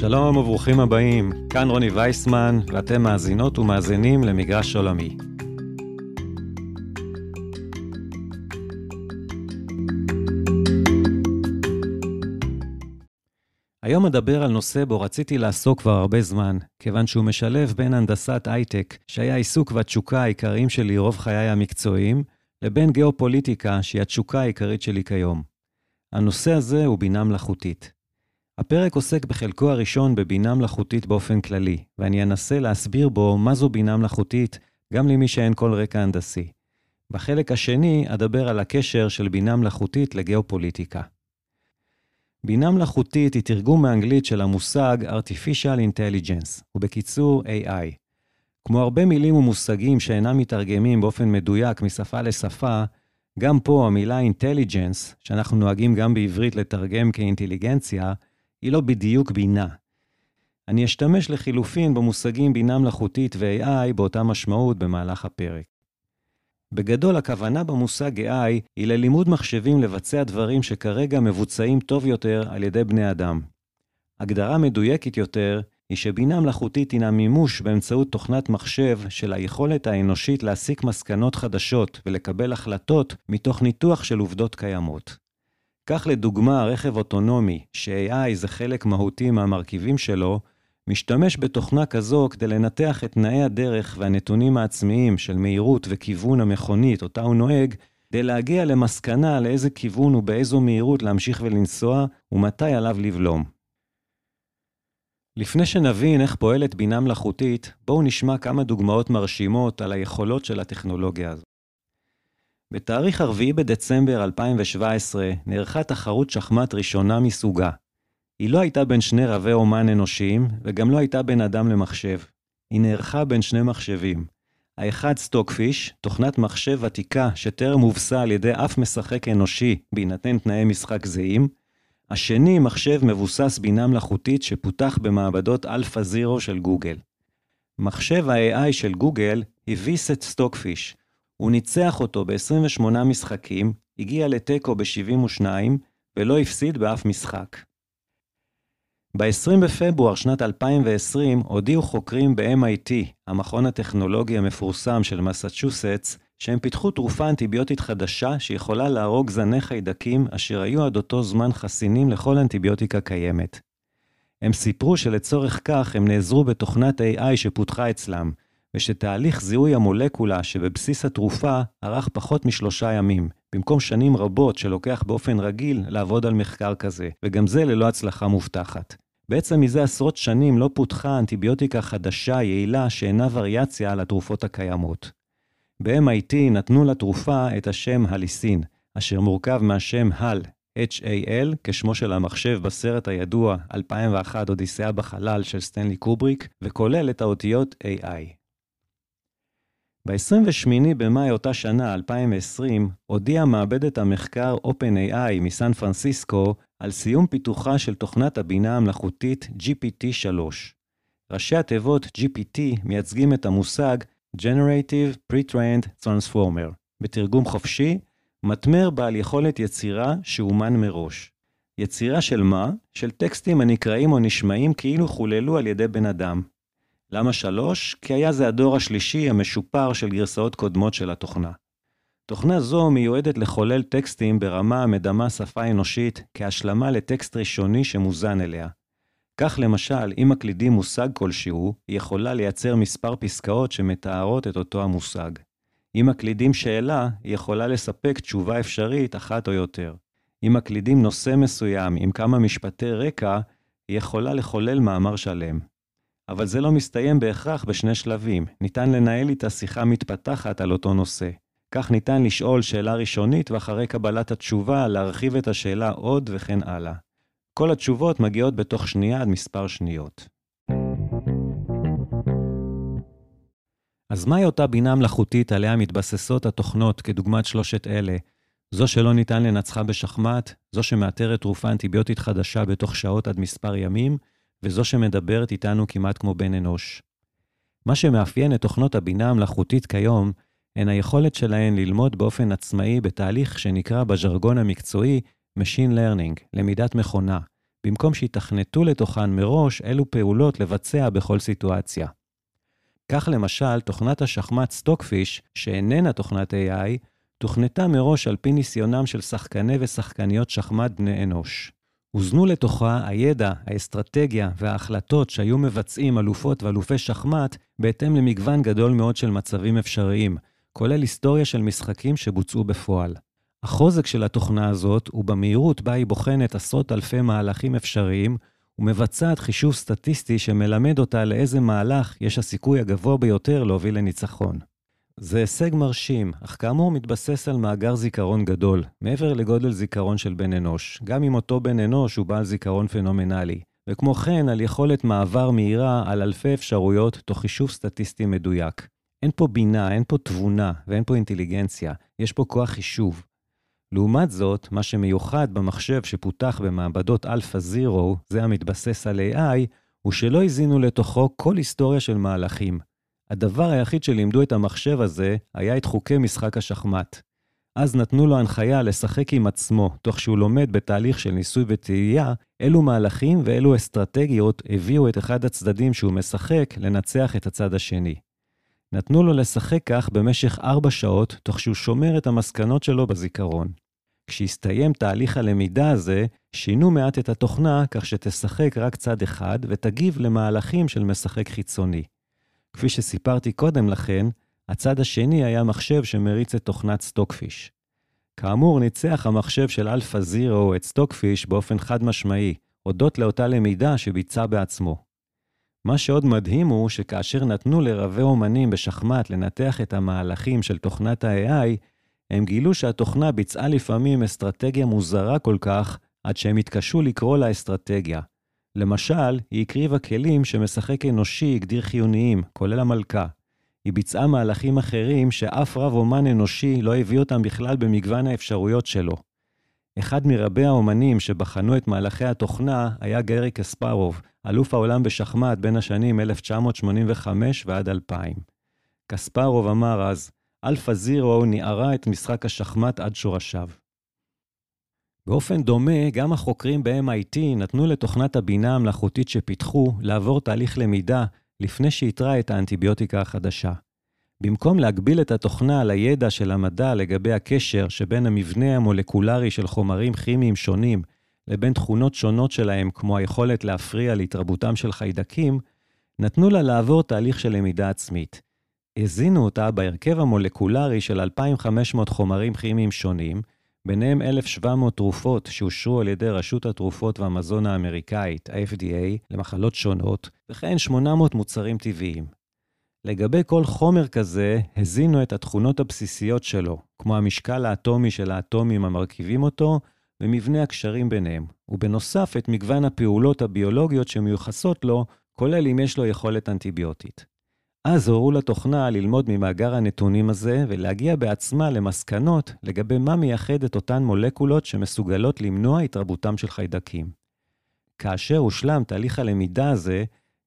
שלום וברוכים הבאים, כאן רוני וייסמן, ואתם מאזינות ומאזינים למגרש עולמי. היום אדבר על נושא בו רציתי לעסוק כבר הרבה זמן, כיוון שהוא משלב בין הנדסת הייטק, שהיה העיסוק והתשוקה העיקריים שלי רוב חיי המקצועיים, לבין גיאופוליטיקה, שהיא התשוקה העיקרית שלי כיום. הנושא הזה הוא בינה מלאכותית. הפרק עוסק בחלקו הראשון בבינה מלאכותית באופן כללי, ואני אנסה להסביר בו מה זו בינה מלאכותית, גם למי שאין כל רקע הנדסי. בחלק השני אדבר על הקשר של בינה מלאכותית לגיאופוליטיקה. בינה מלאכותית היא תרגום מאנגלית של המושג artificial intelligence, ובקיצור AI. כמו הרבה מילים ומושגים שאינם מתרגמים באופן מדויק משפה לשפה, גם פה המילה intelligence, שאנחנו נוהגים גם בעברית לתרגם כאינטליגנציה, היא לא בדיוק בינה. אני אשתמש לחילופין במושגים בינה מלאכותית ו-AI באותה משמעות במהלך הפרק. בגדול, הכוונה במושג AI היא ללימוד מחשבים לבצע דברים שכרגע מבוצעים טוב יותר על ידי בני אדם. הגדרה מדויקת יותר היא שבינה מלאכותית הינה מימוש באמצעות תוכנת מחשב של היכולת האנושית להסיק מסקנות חדשות ולקבל החלטות מתוך ניתוח של עובדות קיימות. כך לדוגמה, רכב אוטונומי, ש-AI זה חלק מהותי מהמרכיבים שלו, משתמש בתוכנה כזו כדי לנתח את תנאי הדרך והנתונים העצמיים של מהירות וכיוון המכונית אותה הוא נוהג, כדי להגיע למסקנה לאיזה כיוון ובאיזו מהירות להמשיך ולנסוע, ומתי עליו לבלום. לפני שנבין איך פועלת בינה מלאכותית, בואו נשמע כמה דוגמאות מרשימות על היכולות של הטכנולוגיה הזו. בתאריך 4 בדצמבר 2017 נערכה תחרות שחמט ראשונה מסוגה. היא לא הייתה בין שני רבי אומן אנושיים, וגם לא הייתה בין אדם למחשב. היא נערכה בין שני מחשבים. האחד סטוקפיש, תוכנת מחשב ותיקה שטרם הובסה על ידי אף משחק אנושי בהינתן תנאי משחק זהים. השני, מחשב מבוסס בינה מלאכותית שפותח במעבדות Alpha Zero של גוגל. מחשב ה-AI של גוגל הביס את סטוקפיש, הוא ניצח אותו ב-28 משחקים, הגיע לתיקו ב-72, ולא הפסיד באף משחק. ב-20 בפברואר שנת 2020 הודיעו חוקרים ב-MIT, המכון הטכנולוגי המפורסם של מסצ'וסטס, שהם פיתחו תרופה אנטיביוטית חדשה שיכולה להרוג זני חיידקים אשר היו עד אותו זמן חסינים לכל אנטיביוטיקה קיימת. הם סיפרו שלצורך כך הם נעזרו בתוכנת AI שפותחה אצלם, ושתהליך זיהוי המולקולה שבבסיס התרופה ארך פחות משלושה ימים, במקום שנים רבות שלוקח באופן רגיל לעבוד על מחקר כזה, וגם זה ללא הצלחה מובטחת. בעצם מזה עשרות שנים לא פותחה אנטיביוטיקה חדשה יעילה שאינה וריאציה על התרופות הקיימות. ב-MIT נתנו לתרופה את השם הליסין, אשר מורכב מהשם HAL, HAL, כשמו של המחשב בסרט הידוע 2001 אודיסאה בחלל של סטנלי קובריק, וכולל את האותיות AI. ב-28 במאי אותה שנה, 2020, הודיעה מעבדת המחקר OpenAI מסן פרנסיסקו על סיום פיתוחה של תוכנת הבינה המלאכותית GPT-3. ראשי התיבות GPT מייצגים את המושג Generative Pre-Trained Transformer, בתרגום חופשי, מטמר בעל יכולת יצירה שאומן מראש. יצירה של מה? של טקסטים הנקראים או נשמעים כאילו חוללו על ידי בן אדם, למה שלוש? כי היה זה הדור השלישי המשופר של גרסאות קודמות של התוכנה. תוכנה זו מיועדת לחולל טקסטים ברמה המדמה שפה אנושית כהשלמה לטקסט ראשוני שמוזן אליה. כך למשל, אם מקלידים מושג כלשהו, היא יכולה לייצר מספר פסקאות שמתארות את אותו המושג. אם מקלידים שאלה, היא יכולה לספק תשובה אפשרית אחת או יותר. אם מקלידים נושא מסוים עם כמה משפטי רקע, היא יכולה לחולל מאמר שלם. אבל זה לא מסתיים בהכרח בשני שלבים. ניתן לנהל איתה שיחה מתפתחת על אותו נושא. כך ניתן לשאול שאלה ראשונית, ואחרי קבלת התשובה, להרחיב את השאלה עוד וכן הלאה. כל התשובות מגיעות בתוך שנייה עד מספר שניות. אז מהי אותה בינה מלאכותית עליה מתבססות התוכנות כדוגמת שלושת אלה? זו שלא ניתן לנצחה בשחמט, זו שמאתרת תרופה אנטיביוטית חדשה בתוך שעות עד מספר ימים, וזו שמדברת איתנו כמעט כמו בן אנוש. מה שמאפיין את תוכנות הבינה המלאכותית כיום, הן היכולת שלהן ללמוד באופן עצמאי בתהליך שנקרא בז'רגון המקצועי Machine Learning, למידת מכונה, במקום שיתכנתו לתוכן מראש אילו פעולות לבצע בכל סיטואציה. כך למשל, תוכנת השחמט סטוקפיש, שאיננה תוכנת AI, תוכנתה מראש על פי ניסיונם של שחקני ושחקניות שחמט בני אנוש. הוזנו לתוכה הידע, האסטרטגיה וההחלטות שהיו מבצעים אלופות ואלופי שחמט בהתאם למגוון גדול מאוד של מצבים אפשריים, כולל היסטוריה של משחקים שבוצעו בפועל. החוזק של התוכנה הזאת הוא במהירות בה היא בוחנת עשרות אלפי מהלכים אפשריים, ומבצעת חישוב סטטיסטי שמלמד אותה לאיזה מהלך יש הסיכוי הגבוה ביותר להוביל לניצחון. זה הישג מרשים, אך כאמור מתבסס על מאגר זיכרון גדול, מעבר לגודל זיכרון של בן אנוש, גם אם אותו בן אנוש הוא בעל זיכרון פנומנלי, וכמו כן על יכולת מעבר מהירה על אלפי אפשרויות תוך חישוב סטטיסטי מדויק. אין פה בינה, אין פה תבונה ואין פה אינטליגנציה, יש פה כוח חישוב. לעומת זאת, מה שמיוחד במחשב שפותח במעבדות Alpha Zero, זה המתבסס על AI, הוא שלא הזינו לתוכו כל היסטוריה של מהלכים. הדבר היחיד שלימדו את המחשב הזה היה את חוקי משחק השחמט. אז נתנו לו הנחיה לשחק עם עצמו, תוך שהוא לומד בתהליך של ניסוי וטעייה, אילו מהלכים ואילו אסטרטגיות הביאו את אחד הצדדים שהוא משחק לנצח את הצד השני. נתנו לו לשחק כך במשך ארבע שעות, תוך שהוא שומר את המסקנות שלו בזיכרון. כשהסתיים תהליך הלמידה הזה, שינו מעט את התוכנה כך שתשחק רק צד אחד ותגיב למהלכים של משחק חיצוני. כפי שסיפרתי קודם לכן, הצד השני היה מחשב שמריץ את תוכנת סטוקפיש. כאמור, ניצח המחשב של Alpha Zero את סטוקפיש באופן חד משמעי, הודות לאותה למידה שביצע בעצמו. מה שעוד מדהים הוא שכאשר נתנו לרבי אומנים בשחמט לנתח את המהלכים של תוכנת ה-AI, הם גילו שהתוכנה ביצעה לפעמים אסטרטגיה מוזרה כל כך, עד שהם התקשו לקרוא לה אסטרטגיה. למשל, היא הקריבה כלים שמשחק אנושי הגדיר חיוניים, כולל המלכה. היא ביצעה מהלכים אחרים שאף רב אומן אנושי לא הביא אותם בכלל במגוון האפשרויות שלו. אחד מרבי האומנים שבחנו את מהלכי התוכנה היה גרי קספרוב, אלוף העולם בשחמט בין השנים 1985 ועד 2000. קספרוב אמר אז, Alpha Zero ניערה את משחק השחמט עד שורשיו. באופן דומה, גם החוקרים ב-MIT נתנו לתוכנת הבינה המלאכותית שפיתחו לעבור תהליך למידה לפני שאיתרה את האנטיביוטיקה החדשה. במקום להגביל את התוכנה לידע של המדע לגבי הקשר שבין המבנה המולקולרי של חומרים כימיים שונים לבין תכונות שונות שלהם, כמו היכולת להפריע להתרבותם של חיידקים, נתנו לה לעבור תהליך של למידה עצמית. הזינו אותה בהרכב המולקולרי של 2,500 חומרים כימיים שונים, ביניהם 1,700 תרופות שאושרו על ידי רשות התרופות והמזון האמריקאית, ה-FDA, למחלות שונות, וכן 800 מוצרים טבעיים. לגבי כל חומר כזה, הזינו את התכונות הבסיסיות שלו, כמו המשקל האטומי של האטומים המרכיבים אותו, ומבנה הקשרים ביניהם, ובנוסף את מגוון הפעולות הביולוגיות שמיוחסות לו, כולל אם יש לו יכולת אנטיביוטית. אז הורו לתוכנה ללמוד ממאגר הנתונים הזה ולהגיע בעצמה למסקנות לגבי מה מייחד את אותן מולקולות שמסוגלות למנוע התרבותם של חיידקים. כאשר הושלם תהליך הלמידה הזה,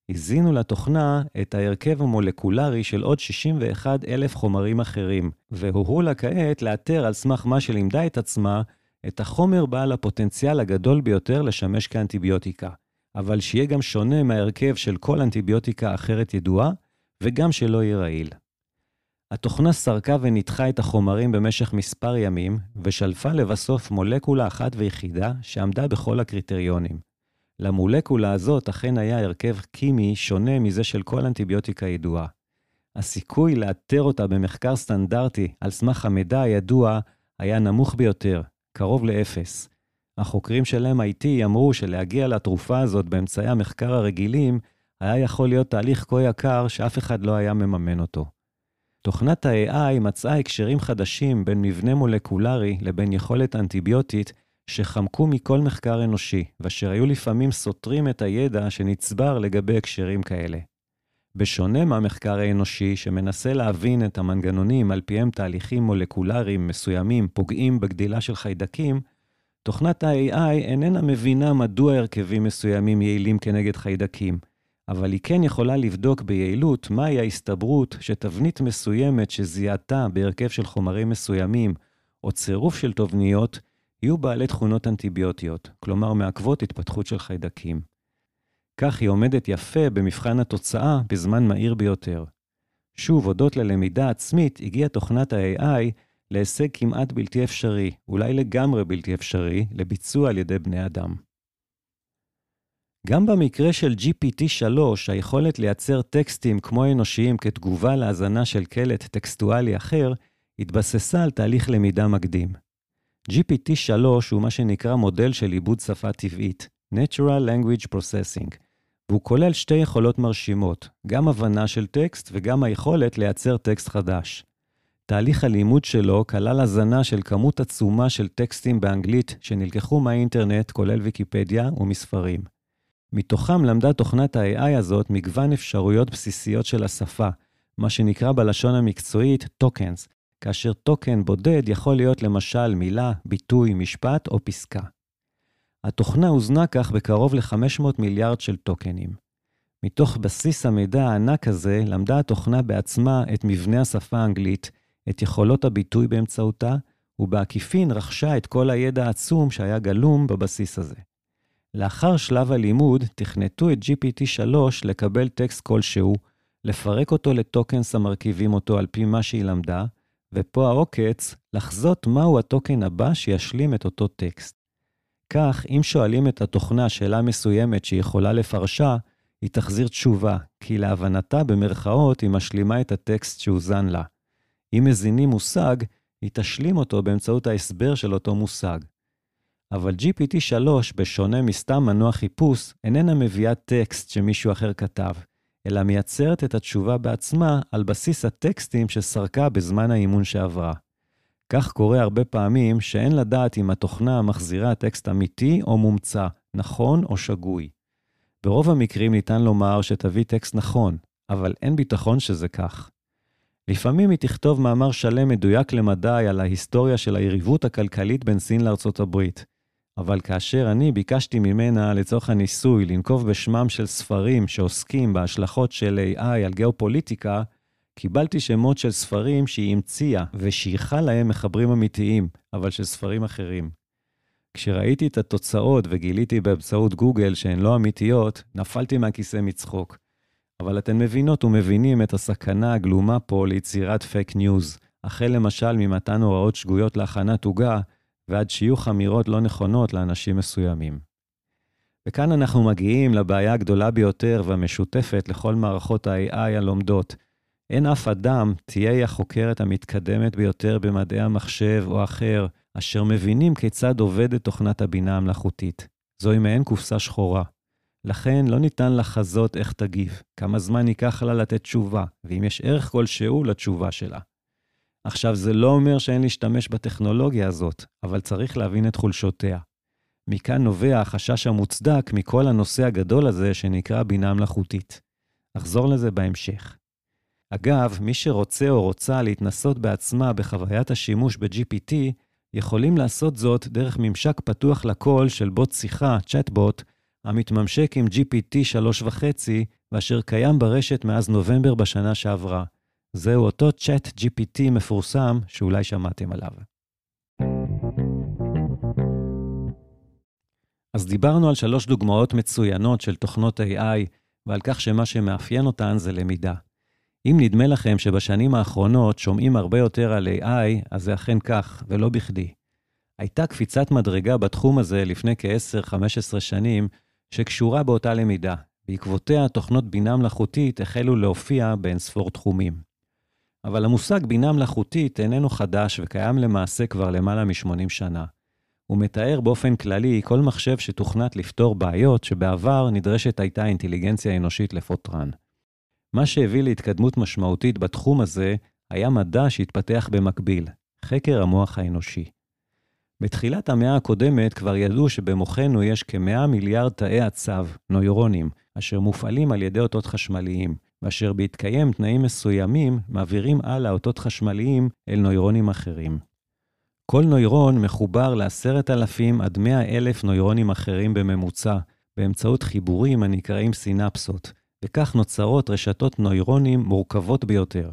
הזינו לתוכנה את ההרכב המולקולרי של עוד 61 אלף חומרים אחרים, והורו לה כעת לאתר על סמך מה שלימדה את עצמה, את החומר בעל הפוטנציאל הגדול ביותר לשמש כאנטיביוטיקה, אבל שיהיה גם שונה מההרכב של כל אנטיביוטיקה אחרת ידועה, וגם שלא יהיה רעיל. התוכנה סרקה וניתחה את החומרים במשך מספר ימים, ושלפה לבסוף מולקולה אחת ויחידה שעמדה בכל הקריטריונים. למולקולה הזאת אכן היה הרכב כימי שונה מזה של כל אנטיביוטיקה ידועה. הסיכוי לאתר אותה במחקר סטנדרטי על סמך המידע הידוע היה נמוך ביותר, קרוב לאפס. החוקרים של MIT אמרו שלהגיע לתרופה הזאת באמצעי המחקר הרגילים היה יכול להיות תהליך כה יקר שאף אחד לא היה מממן אותו. תוכנת ה-AI מצאה הקשרים חדשים בין מבנה מולקולרי לבין יכולת אנטיביוטית שחמקו מכל מחקר אנושי, ואשר היו לפעמים סותרים את הידע שנצבר לגבי הקשרים כאלה. בשונה מהמחקר האנושי, שמנסה להבין את המנגנונים על פיהם תהליכים מולקולריים מסוימים פוגעים בגדילה של חיידקים, תוכנת ה-AI איננה מבינה מדוע הרכבים מסוימים יעילים כנגד חיידקים, אבל היא כן יכולה לבדוק ביעילות מהי ההסתברות שתבנית מסוימת שזיהתה בהרכב של חומרים מסוימים, או צירוף של תובניות, יהיו בעלי תכונות אנטיביוטיות, כלומר מעכבות התפתחות של חיידקים. כך היא עומדת יפה במבחן התוצאה בזמן מהיר ביותר. שוב, הודות ללמידה עצמית, הגיעה תוכנת ה-AI להישג כמעט בלתי אפשרי, אולי לגמרי בלתי אפשרי, לביצוע על ידי בני אדם. גם במקרה של GPT-3, היכולת לייצר טקסטים כמו אנושיים כתגובה להאזנה של קלט טקסטואלי אחר, התבססה על תהליך למידה מקדים. GPT-3 הוא מה שנקרא מודל של עיבוד שפה טבעית, Natural Language Processing, והוא כולל שתי יכולות מרשימות, גם הבנה של טקסט וגם היכולת לייצר טקסט חדש. תהליך הלימוד שלו כלל הזנה של כמות עצומה של טקסטים באנגלית שנלקחו מהאינטרנט, כולל ויקיפדיה, ומספרים. מתוכם למדה תוכנת ה-AI הזאת מגוון אפשרויות בסיסיות של השפה, מה שנקרא בלשון המקצועית tokens, כאשר token בודד יכול להיות למשל מילה, ביטוי, משפט או פסקה. התוכנה הוזנה כך בקרוב ל-500 מיליארד של טוקנים. מתוך בסיס המידע הענק הזה, למדה התוכנה בעצמה את מבנה השפה האנגלית, את יכולות הביטוי באמצעותה, ובעקיפין רכשה את כל הידע העצום שהיה גלום בבסיס הזה. לאחר שלב הלימוד, תכנתו את GPT-3 לקבל טקסט כלשהו, לפרק אותו לטוקנס המרכיבים אותו על פי מה שהיא למדה, ופה העוקץ, לחזות מהו הטוקן הבא שישלים את אותו טקסט. כך, אם שואלים את התוכנה שאלה מסוימת שהיא יכולה לפרשה, היא תחזיר תשובה, כי להבנתה, במרכאות, היא משלימה את הטקסט שהוזן לה. אם מזינים מושג, היא תשלים אותו באמצעות ההסבר של אותו מושג. אבל GPT-3, בשונה מסתם מנוע חיפוש, איננה מביאה טקסט שמישהו אחר כתב, אלא מייצרת את התשובה בעצמה על בסיס הטקסטים שסרקה בזמן האימון שעברה. כך קורה הרבה פעמים שאין לדעת אם התוכנה מחזירה טקסט אמיתי או מומצא, נכון או שגוי. ברוב המקרים ניתן לומר שתביא טקסט נכון, אבל אין ביטחון שזה כך. לפעמים היא תכתוב מאמר שלם מדויק למדי על ההיסטוריה של היריבות הכלכלית בין סין לארצות הברית. אבל כאשר אני ביקשתי ממנה לצורך הניסוי לנקוב בשמם של ספרים שעוסקים בהשלכות של AI על גיאופוליטיקה, קיבלתי שמות של ספרים שהיא המציאה ושייכה להם מחברים אמיתיים, אבל של ספרים אחרים. כשראיתי את התוצאות וגיליתי באמצעות גוגל שהן לא אמיתיות, נפלתי מהכיסא מצחוק. אבל אתן מבינות ומבינים את הסכנה הגלומה פה ליצירת פייק ניוז, החל למשל ממתן הוראות שגויות להכנת עוגה, ועד שיוך אמירות לא נכונות לאנשים מסוימים. וכאן אנחנו מגיעים לבעיה הגדולה ביותר והמשותפת לכל מערכות ה-AI הלומדות, אין אף אדם, תהיה החוקרת המתקדמת ביותר במדעי המחשב או אחר, אשר מבינים כיצד עובדת תוכנת הבינה המלאכותית. זוהי מעין קופסה שחורה. לכן לא ניתן לחזות איך תגיב, כמה זמן ייקח לה לתת תשובה, ואם יש ערך כלשהו לתשובה שלה. עכשיו, זה לא אומר שאין להשתמש בטכנולוגיה הזאת, אבל צריך להבין את חולשותיה. מכאן נובע החשש המוצדק מכל הנושא הגדול הזה שנקרא בינה מלאכותית. אחזור לזה בהמשך. אגב, מי שרוצה או רוצה להתנסות בעצמה בחוויית השימוש ב-GPT, יכולים לעשות זאת דרך ממשק פתוח לכל של בוט שיחה, צ'טבוט, המתממשק עם GPT 3.5, ואשר קיים ברשת מאז נובמבר בשנה שעברה. זהו אותו צ'אט GPT מפורסם שאולי שמעתם עליו. אז דיברנו על שלוש דוגמאות מצוינות של תוכנות AI, ועל כך שמה שמאפיין אותן זה למידה. אם נדמה לכם שבשנים האחרונות שומעים הרבה יותר על AI, אז זה אכן כך, ולא בכדי. הייתה קפיצת מדרגה בתחום הזה לפני כ-10-15 שנים, שקשורה באותה למידה. בעקבותיה, תוכנות בינה מלאכותית החלו להופיע באינספור תחומים. אבל המושג בינה מלאכותית איננו חדש וקיים למעשה כבר למעלה מ-80 שנה. הוא מתאר באופן כללי כל מחשב שתוכנת לפתור בעיות שבעבר נדרשת הייתה אינטליגנציה אנושית לפותרן. מה שהביא להתקדמות משמעותית בתחום הזה היה מדע שהתפתח במקביל, חקר המוח האנושי. בתחילת המאה הקודמת כבר ידעו שבמוחנו יש כ-100 מיליארד תאי עצב, נוירונים, אשר מופעלים על ידי אותות חשמליים, ואשר בהתקיים תנאים מסוימים, מעבירים הלאה אותות חשמליים אל נוירונים אחרים. כל נוירון מחובר ל-10,000 עד 100,000 נוירונים אחרים בממוצע, באמצעות חיבורים הנקראים סינפסות, וכך נוצרות רשתות נוירונים מורכבות ביותר.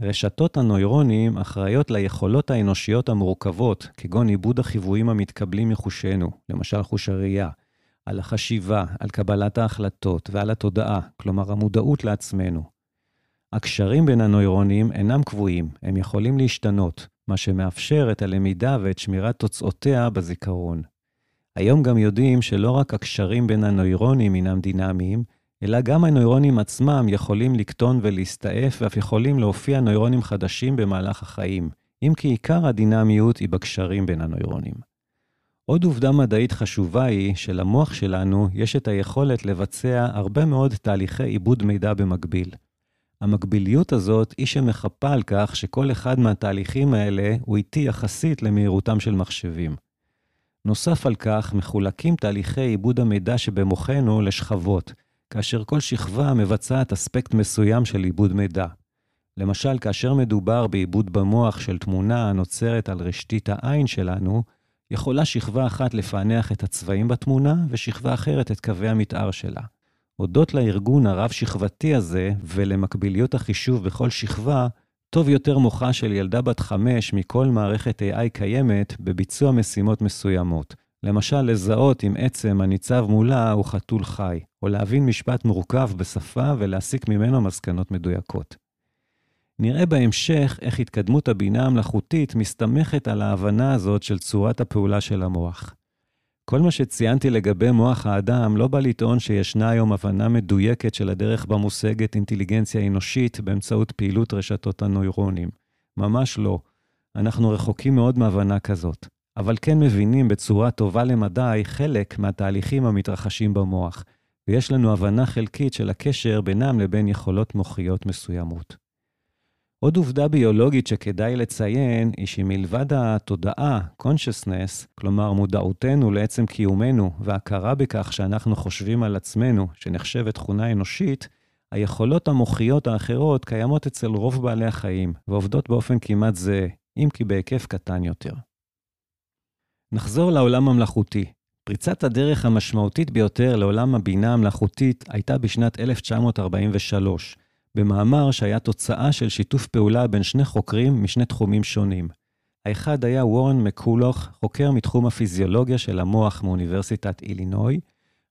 רשתות הנוירונים אחראיות ליכולות האנושיות המורכבות, כגון עיבוד החיוויים המתקבלים מחושנו, למשל חוש הראייה, על החשיבה, על קבלת ההחלטות ועל התודעה, כלומר המודעות לעצמנו. הקשרים בין הנוירונים אינם קבועים, הם יכולים להשתנות, מה שמאפשר את הלמידה ואת שמירת תוצאותיה בזיכרון. היום גם יודעים שלא רק הקשרים בין הנוירונים אינם דינמיים, אלא גם הנוירונים עצמם יכולים לקטון ולהסתעף, ואף יכולים להופיע נוירונים חדשים במהלך החיים, אם כי עיקר הדינמיות היא בקשרים בין הנוירונים. עוד עובדה מדעית חשובה היא שלמוח שלנו יש את היכולת לבצע הרבה מאוד תהליכי עיבוד מידע במקביל. המקביליות הזאת היא שמחפה על כך שכל אחד מהתהליכים האלה הוא איטי יחסית למהירותם של מחשבים. נוסף על כך, מחולקים תהליכי עיבוד המידע שבמוחנו לשכבות, כאשר כל שכבה מבצעת אספקט מסוים של עיבוד מידע. למשל, כאשר מדובר בעיבוד במוח של תמונה הנוצרת על רשתית העין שלנו, יכולה שכבה אחת לפענח את הצבעים בתמונה, ושכבה אחרת את קווי המתאר שלה. הודות לארגון הרב-שכבתי הזה ולמקביליות החישוב בכל שכבה, טוב יותר מוחה של ילדה בת חמש מכל מערכת AI קיימת בביצוע משימות מסוימות. למשל, לזהות אם עצם הניצב מולה הוא חתול חי, או להבין משפט מורכב בשפה ולהסיק ממנו מסקנות מדויקות. נראה בהמשך איך התקדמות הבינה המלאכותית מסתמכת על ההבנה הזאת של צורת הפעולה של המוח. כל מה שציינתי לגבי מוח האדם לא בא לטעון שישנה היום הבנה מדויקת של הדרך בה מושגת אינטליגנציה אנושית באמצעות פעילות רשתות הנוירונים. ממש לא. אנחנו רחוקים מאוד מהבנה כזאת, אבל כן מבינים בצורה טובה למדי חלק מהתהליכים המתרחשים במוח, ויש לנו הבנה חלקית של הקשר בינם לבין יכולות מוחיות מסוימות. עוד עובדה ביולוגית שכדאי לציין, היא שמלבד התודעה, consciousness, כלומר מודעותנו לעצם קיומנו והכרה בכך שאנחנו חושבים על עצמנו, שנחשבת תכונה אנושית, היכולות המוחיות האחרות קיימות אצל רוב בעלי החיים, ועובדות באופן כמעט זהה, אם כי בהיקף קטן יותר. נחזור לעולם המלאכותי. פריצת הדרך המשמעותית ביותר לעולם הבינה המלאכותית הייתה בשנת 1943, במאמר שהיה תוצאה של שיתוף פעולה בין שני חוקרים משני תחומים שונים. האחד היה וורן מקולוך, חוקר מתחום הפיזיולוגיה של המוח מאוניברסיטת אילינוי,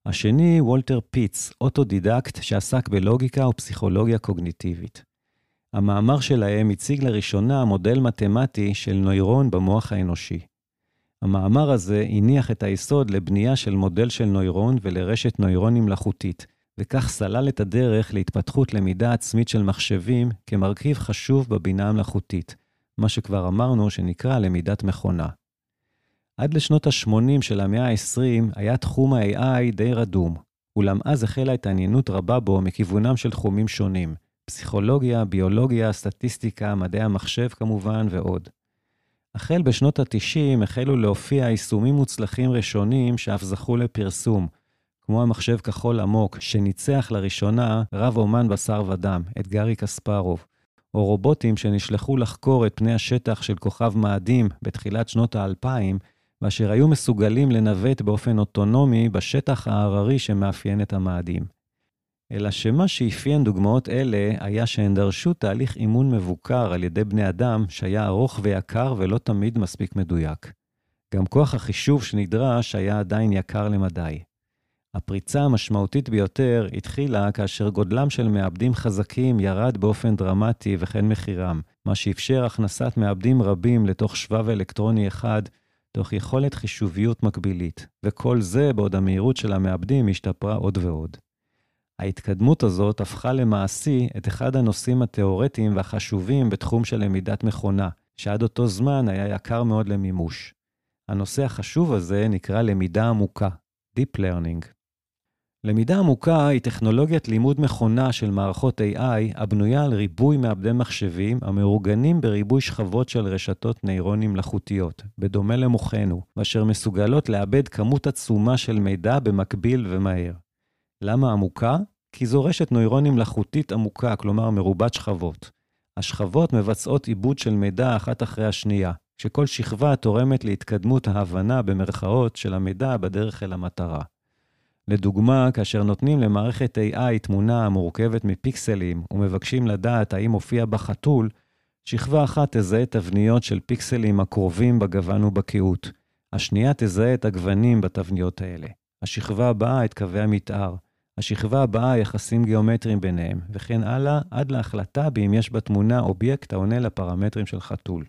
השני, וולטר פיטס, אוטודידקט שעסק בלוגיקה ופסיכולוגיה קוגניטיבית. המאמר שלהם הציג לראשונה מודל מתמטי של נוירון במוח האנושי. המאמר הזה הניח את היסוד לבנייה של מודל של נוירון ולרשת נוירונים מלאכותית, וכך סלל את הדרך להתפתחות למידה עצמית של מחשבים כמרכיב חשוב בבינה המלאכותית, מה שכבר אמרנו שנקרא למידת מכונה. עד לשנות ה-80 של המאה ה-20 היה תחום ה-AI די רדום, אולם אז החלה התעניינות רבה בו מכיוונם של תחומים שונים, פסיכולוגיה, ביולוגיה, סטטיסטיקה, מדעי המחשב כמובן ועוד. החל בשנות ה-90 החלו להופיע יישומים מוצלחים ראשונים שאף זכו לפרסום, כמו המחשב כחול עמוק, שניצח לראשונה רב אומן בשר ודם, את גארי קספרוב, או רובוטים שנשלחו לחקור את פני השטח של כוכב מאדים בתחילת שנות האלפיים, ואשר היו מסוגלים לנווט באופן אוטונומי בשטח ההררי שמאפיין את המאדים. אלא שמה שאפיין דוגמאות אלה היה שהן דרשו תהליך אימון מבוקר על ידי בני אדם שהיה ארוך ויקר ולא תמיד מספיק מדויק. גם כוח החישוב שנדרש היה עדיין יקר למדי. הפריצה המשמעותית ביותר התחילה כאשר גודלם של מעבדים חזקים ירד באופן דרמטי וכן מחירם, מה שאפשר הכנסת מעבדים רבים לתוך שבב אלקטרוני אחד, תוך יכולת חישוביות מקבילית, וכל זה בעוד המהירות של המעבדים השתפרה עוד ועוד. ההתקדמות הזאת הפכה למעשי את אחד הנושאים התאורטיים והחשובים בתחום של למידת מכונה, שעד אותו זמן היה יקר מאוד למימוש. הנושא החשוב הזה נקרא למידה עמוקה, Deep Learning. למידה עמוקה היא טכנולוגיית לימוד מכונה של מערכות AI הבנויה על ריבוי מעבדי מחשבים המאורגנים בריבוי שכבות של רשתות נוירונים מלאכותיות, בדומה למוחנו, ואשר מסוגלות לאבד כמות עצומה של מידע במקביל ומהר. למה עמוקה? כי זו רשת נוירונים מלאכותית עמוקה, כלומר מרובת שכבות. השכבות מבצעות עיבוד של מידע אחת אחרי השנייה, שכל שכבה תורמת להתקדמות ההבנה במרכאות של המידע בדרך אל המטרה. לדוגמה, כאשר נותנים למערכת AI תמונה המורכבת מפיקסלים ומבקשים לדעת האם הופיע בה חתול, שכבה אחת תזהה תבניות של פיקסלים הקרובים בגוון ובקהות. השנייה תזהה את הגוונים בתבניות האלה. השכבה הבאה את קווי המתאר. השכבה הבאה יחסים גיאומטריים ביניהם, וכן הלאה, עד להחלטה באם יש בתמונה אובייקט העונה לפרמטרים של חתול.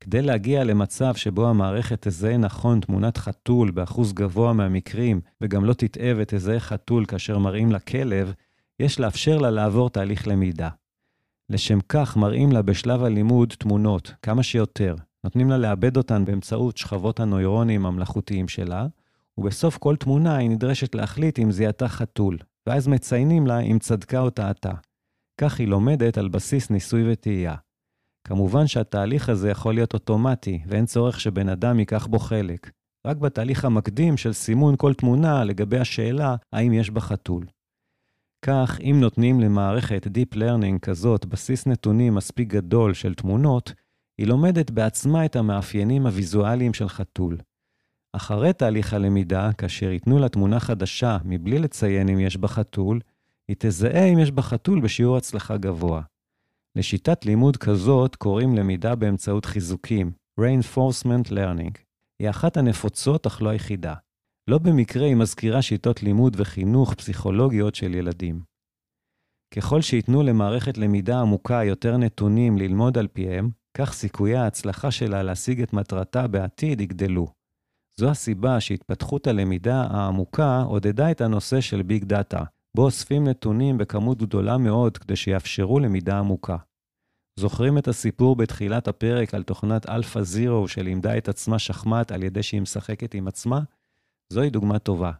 כדי להגיע למצב שבו המערכת תזהה נכון תמונת חתול באחוז גבוה מהמקרים, וגם לא תטעה ותזהה חתול כאשר מראים לה כלב, יש לאפשר לה לעבור תהליך למידה. לשם כך מראים לה בשלב הלימוד תמונות, כמה שיותר. נותנים לה לעבד אותן באמצעות שכבות הנוירונים המלאכותיים שלה, ובסוף כל תמונה היא נדרשת להחליט אם זיהתה חתול, ואז מציינים לה אם צדקה או טעתה. כך היא לומדת על בסיס ניסוי וטעייה. כמובן שהתהליך הזה יכול להיות אוטומטי, ואין צורך שבן אדם ייקח בו חלק. רק בתהליך המקדים של סימון כל תמונה לגבי השאלה האם יש בה חתול. כך, אם נותנים למערכת Deep Learning כזאת בסיס נתונים מספיק גדול של תמונות, היא לומדת בעצמה את המאפיינים הוויזואליים של חתול. אחרי תהליך הלמידה, כאשר ייתנו לה תמונה חדשה מבלי לציין אם יש בה חתול, היא תזהה אם יש בה חתול בשיעור הצלחה גבוה. לשיטת לימוד כזאת קוראים למידה באמצעות חיזוקים, Reinforcement Learning. היא אחת הנפוצות אך לא היחידה. לא במקרה היא מזכירה שיטות לימוד וחינוך פסיכולוגיות של ילדים. ככל שייתנו למערכת למידה עמוקה יותר נתונים ללמוד על פיהם, כך סיכויי ההצלחה שלה להשיג את מטרתה בעתיד יגדלו. זו הסיבה שהתפתחות הלמידה העמוקה עודדה את הנושא של ביג דאטה, בו אוספים נתונים בכמות גדולה מאוד כדי שיאפשרו למידה עמוקה. זוכרים את הסיפור בתחילת הפרק על תוכנת Alpha Zero שלימדה את עצמה שחמט על ידי שהיא משחקת עם עצמה? זוהי דוגמה טובה.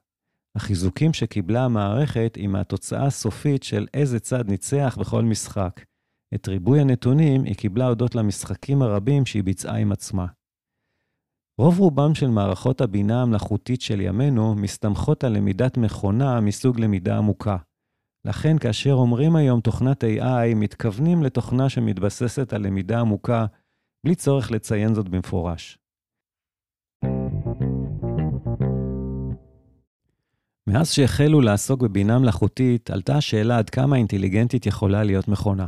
החיזוקים שקיבלה המערכת היא מהתוצאה הסופית של איזה צד ניצח בכל משחק. את ריבוי הנתונים היא קיבלה הודות למשחקים הרבים שהיא ביצעה עם עצמה. רוב רובם של מערכות הבינה המלאכותית של ימינו מסתמכות על למידת מכונה מסוג למידה עמוקה. לכן כאשר אומרים היום תוכנת AI, מתכוונים לתוכנה שמתבססת על למידה עמוקה, בלי צורך לציין זאת במפורש. מאז שהחלו לעסוק בבינה מלאכותית, עלתה השאלה עד כמה אינטליגנטית יכולה להיות מכונה.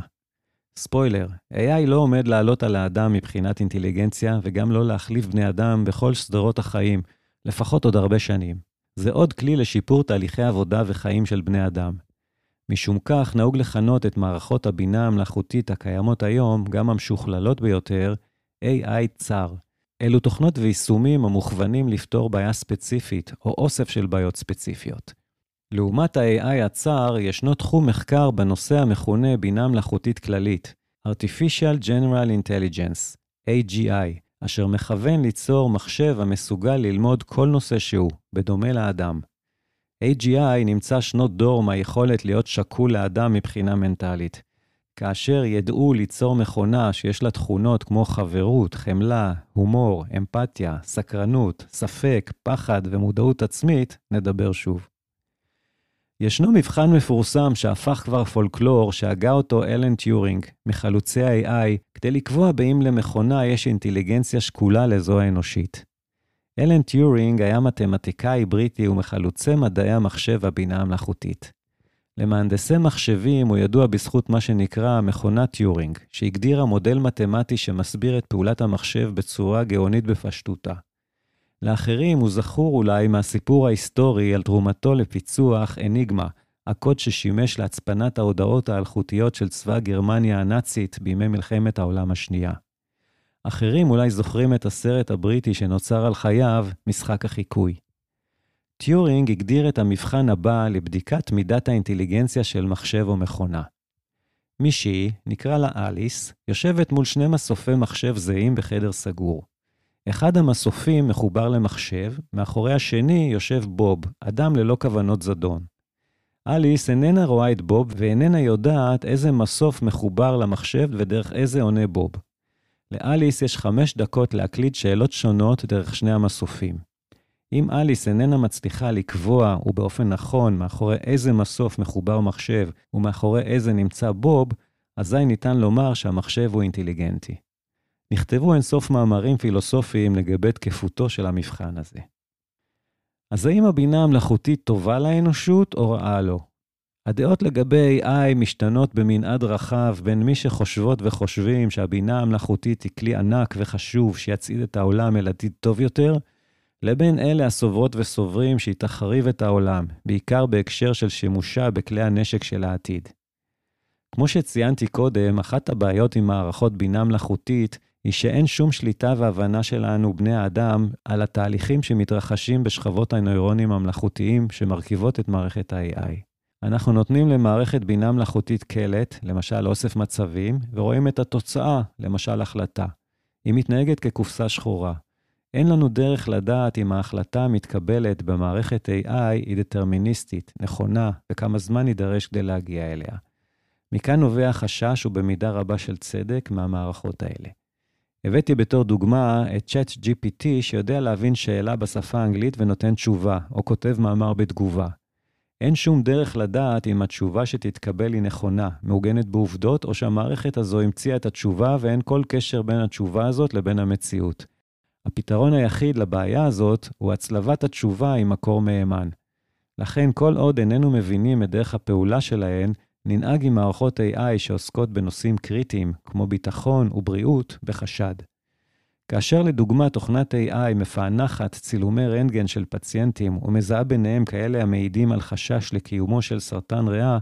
ספוילר, AI לא עומד לעלות על האדם מבחינת אינטליגנציה, וגם לא להחליף בני אדם בכל שדרות החיים, לפחות עוד הרבה שנים. זה עוד כלי לשיפור תהליכי עבודה וחיים של בני אדם. משום כך, נהוג לכנות את מערכות הבינה המלאכותית הקיימות היום, גם המשוכללות ביותר, AI צר. אלו תוכנות ויישומים המוכוונים לפתור בעיה ספציפית, או אוסף של בעיות ספציפיות. לעומת ה-AI הצר, ישנו תחום מחקר בנושא המכונה בינה מלאכותית כללית, Artificial General Intelligence, AGI, אשר מכוון ליצור מחשב המסוגל ללמוד כל נושא שהוא, בדומה לאדם. AGI נמצא שנות דור מהיכולת להיות שקול לאדם מבחינה מנטלית. כאשר ידעו ליצור מכונה שיש לה תכונות כמו חברות, חמלה, הומור, אמפתיה, סקרנות, ספק, פחד ומודעות עצמית, נדבר שוב. ישנו מבחן מפורסם שהפך כבר פולקלור, שהגה אותו אלן טיורינג, מחלוצי ה-AI, כדי לקבוע באם למכונה יש אינטליגנציה שקולה לזו האנושית. אלן טיורינג היה מתמטיקאי בריטי ומחלוצי מדעי המחשב והבינה המלאכותית. למהנדסי מחשבים הוא ידוע בזכות מה שנקרא מכונת טיורינג, שהגדירה מודל מתמטי שמסביר את פעולת המחשב בצורה גאונית בפשטותה. לאחרים הוא זכור אולי מהסיפור ההיסטורי על תרומתו לפיצוח אניגמה, הקוד ששימש להצפנת ההודעות האלחוטיות של צבא גרמניה הנאצית בימי מלחמת העולם השנייה. אחרים אולי זוכרים את הסרט הבריטי שנוצר על חייו, משחק החיקוי. טיורינג הגדיר את המבחן הבא לבדיקת מידת האינטליגנציה של מחשב או מכונה. מישהי, נקרא לה אליס, יושבת מול שני מסופי מחשב זהים בחדר סגור. אחד המסופים מחובר למחשב, מאחורי השני יושב בוב, אדם ללא כוונות זדון. אליס איננה רואה את בוב ואיננה יודעת איזה מסוף מחובר למחשב ודרך איזה עונה בוב. לאליס יש חמש דקות להקליד שאלות שונות דרך שני המסופים. אם אליס איננה מצליחה לקבוע ובאופן נכון מאחורי איזה מסוף מחובר מחשב ומאחורי איזה נמצא בוב, אזי ניתן לומר שהמחשב הוא אינטליגנטי. נכתבו אינסוף מאמרים פילוסופיים לגבי תקפותו של המבחן הזה. אז האם הבינה המלאכותית טובה לאנושות או רעה לו? הדעות לגבי AI משתנות במנעד רחב בין מי שחושבות וחושבים שהבינה המלאכותית היא כלי ענק וחשוב שיצעיד את העולם אל עתיד טוב יותר, לבין אלה הסוברות וסוברים שהיא תחריב את העולם, בעיקר בהקשר של שימושה בכלי הנשק של העתיד. כמו שציינתי קודם, אחת הבעיות עם מערכות בינה מלאכותית היא שאין שום שליטה והבנה שלנו, בני האדם, על התהליכים שמתרחשים בשכבות הנוירונים המלאכותיים שמרכיבות את מערכת ה-AI. אנחנו נותנים למערכת בינה מלאכותית קלט, למשל אוסף מצבים, ורואים את התוצאה, למשל החלטה. היא מתנהגת כקופסה שחורה. אין לנו דרך לדעת אם ההחלטה המתקבלת במערכת AI היא דטרמיניסטית, נכונה, וכמה זמן יידרש כדי להגיע אליה. מכאן נובע חשש ובמידה רבה של צדק מהמערכות האלה. הבאתי בתור דוגמה את ChatGPT שיודע להבין שאלה בשפה האנגלית ונותן תשובה, או כותב מאמר בתגובה. אין שום דרך לדעת אם התשובה שתתקבל היא נכונה, מעוגנת בעובדות, או שהמערכת הזו המציאה את התשובה ואין כל קשר בין התשובה הזאת לבין המציאות. הפתרון היחיד לבעיה הזאת הוא הצלבת התשובה עם מקור מהימן. לכן, כל עוד איננו מבינים את דרך הפעולה שלהן, ננהג עם מערכות AI שעוסקות בנושאים קריטיים, כמו ביטחון ובריאות, בחשד. כאשר לדוגמה תוכנת AI מפענחת צילומי רנטגן של פציינטים ומזהה ביניהם כאלה המעידים על חשש לקיומו של סרטן ריאה,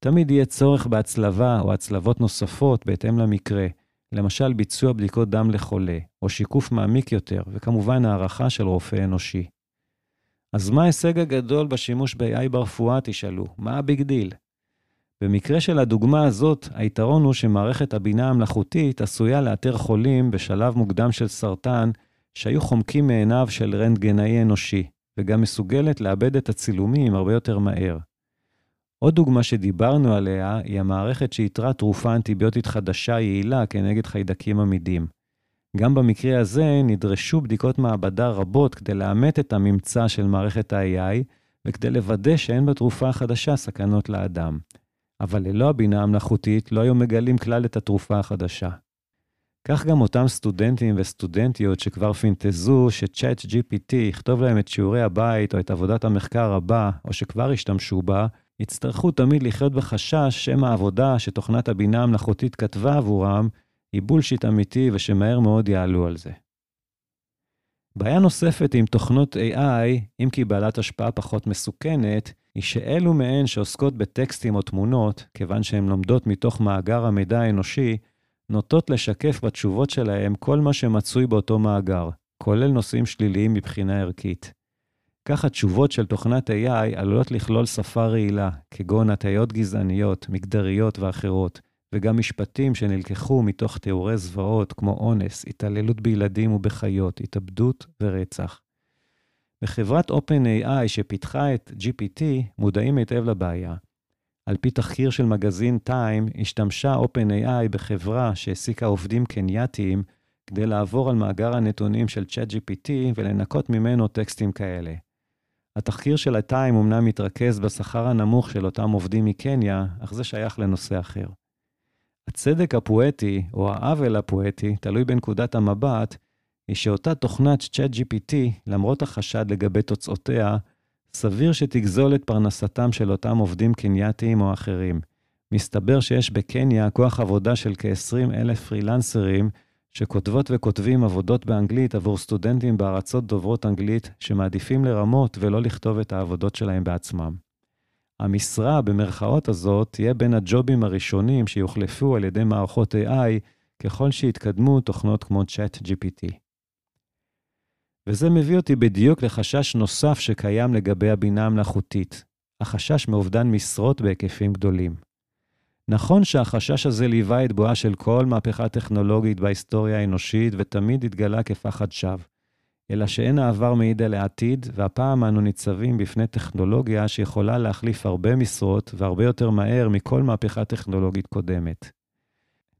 תמיד יהיה צורך בהצלבה או הצלבות נוספות בהתאם למקרה, למשל ביצוע בדיקות דם לחולה, או שיקוף מעמיק יותר, וכמובן הערכה של רופא אנושי. אז מה ההישג הגדול בשימוש ב-AI ברפואה, תשאלו? מה ה big deal? במקרה של הדוגמה הזאת, היתרון הוא שמערכת הבינה המלאכותית עשויה לאתר חולים בשלב מוקדם של סרטן שהיו חומקים מעיניו של רנטגנאי אנושי, וגם מסוגלת לעבד את הצילומים הרבה יותר מהר. עוד דוגמה שדיברנו עליה היא המערכת שאיתרה תרופה אנטיביוטית חדשה יעילה כנגד חיידקים עמידים. גם במקרה הזה נדרשו בדיקות מעבדה רבות כדי לאמת את הממצא של מערכת ה-AI וכדי לוודא שאין בתרופה החדשה סכנות לאדם. אבל ללא הבינה המלאכותית לא היו מגלים כלל את התרופה החדשה. כך גם אותם סטודנטים וסטודנטיות שכבר פינטזו שצ'אט GPT יכתוב להם את שיעורי הבית או את עבודת המחקר הבא, או שכבר השתמשו בה, יצטרכו תמיד לחיות בחשש שמא העבודה שתוכנת הבינה המלאכותית כתבה עבורם היא בולשיט אמיתי ושמהר מאוד יעלו על זה. בעיה נוספת עם תוכנות AI, אם כי בעלת השפעה פחות מסוכנת, היא שאלו מהן שעוסקות בטקסטים או תמונות, כיוון שהן לומדות מתוך מאגר המידע האנושי, נוטות לשקף בתשובות שלהם כל מה שמצוי באותו מאגר, כולל נושאים שליליים מבחינה ערכית. כך התשובות של תוכנת AI עלולות לכלול שפה רעילה, כגון הטיות גזעניות, מגדריות ואחרות, וגם משפטים שנלקחו מתוך תיאורי זוועות כמו אונס, התעללות בילדים ובחיות, התאבדות ורצח. בחברת OpenAI שפיתחה את GPT, מודעים היטב לבעיה. על פי תחקיר של מגזין Time, השתמשה OpenAI בחברה שהעסיקה עובדים קנייתיים כדי לעבור על מאגר הנתונים של ChatGPT ולנקות ממנו טקסטים כאלה. התחקיר של ה-Time אומנם מתרכז בשכר הנמוך של אותם עובדים מקניה, אך זה שייך לנושא אחר. הצדק הפואטי, או העוול הפואטי, תלוי בנקודת המבט, היא שאותה תוכנת ChatGPT, למרות החשד לגבי תוצאותיה, סביר שתגזול את פרנסתם של אותם עובדים קנייתיים או אחרים. מסתבר שיש בקניה כוח עבודה של כ-20 אלף פרילנסרים שכותבות וכותבים עבודות באנגלית עבור סטודנטים בארצות דוברות אנגלית שמעדיפים לרמות ולא לכתוב את העבודות שלהם בעצמם. המשרה, במרכאות הזאת, תהיה בין הג'ובים הראשונים שיוחלפו על ידי מערכות AI ככל שיתקדמו תוכנות כמו ChatGPT. וזה מביא אותי בדיוק לחשש נוסף שקיים לגבי הבינה המלאכותית, החשש מאובדן משרות בהיקפים גדולים. נכון שהחשש הזה ליווה את בואה של כל מהפכה טכנולוגית בהיסטוריה האנושית ותמיד התגלה כפחד שווא, אלא שאין העבר מעיד על העתיד, והפעם אנו ניצבים בפני טכנולוגיה שיכולה להחליף הרבה משרות והרבה יותר מהר מכל מהפכה טכנולוגית קודמת.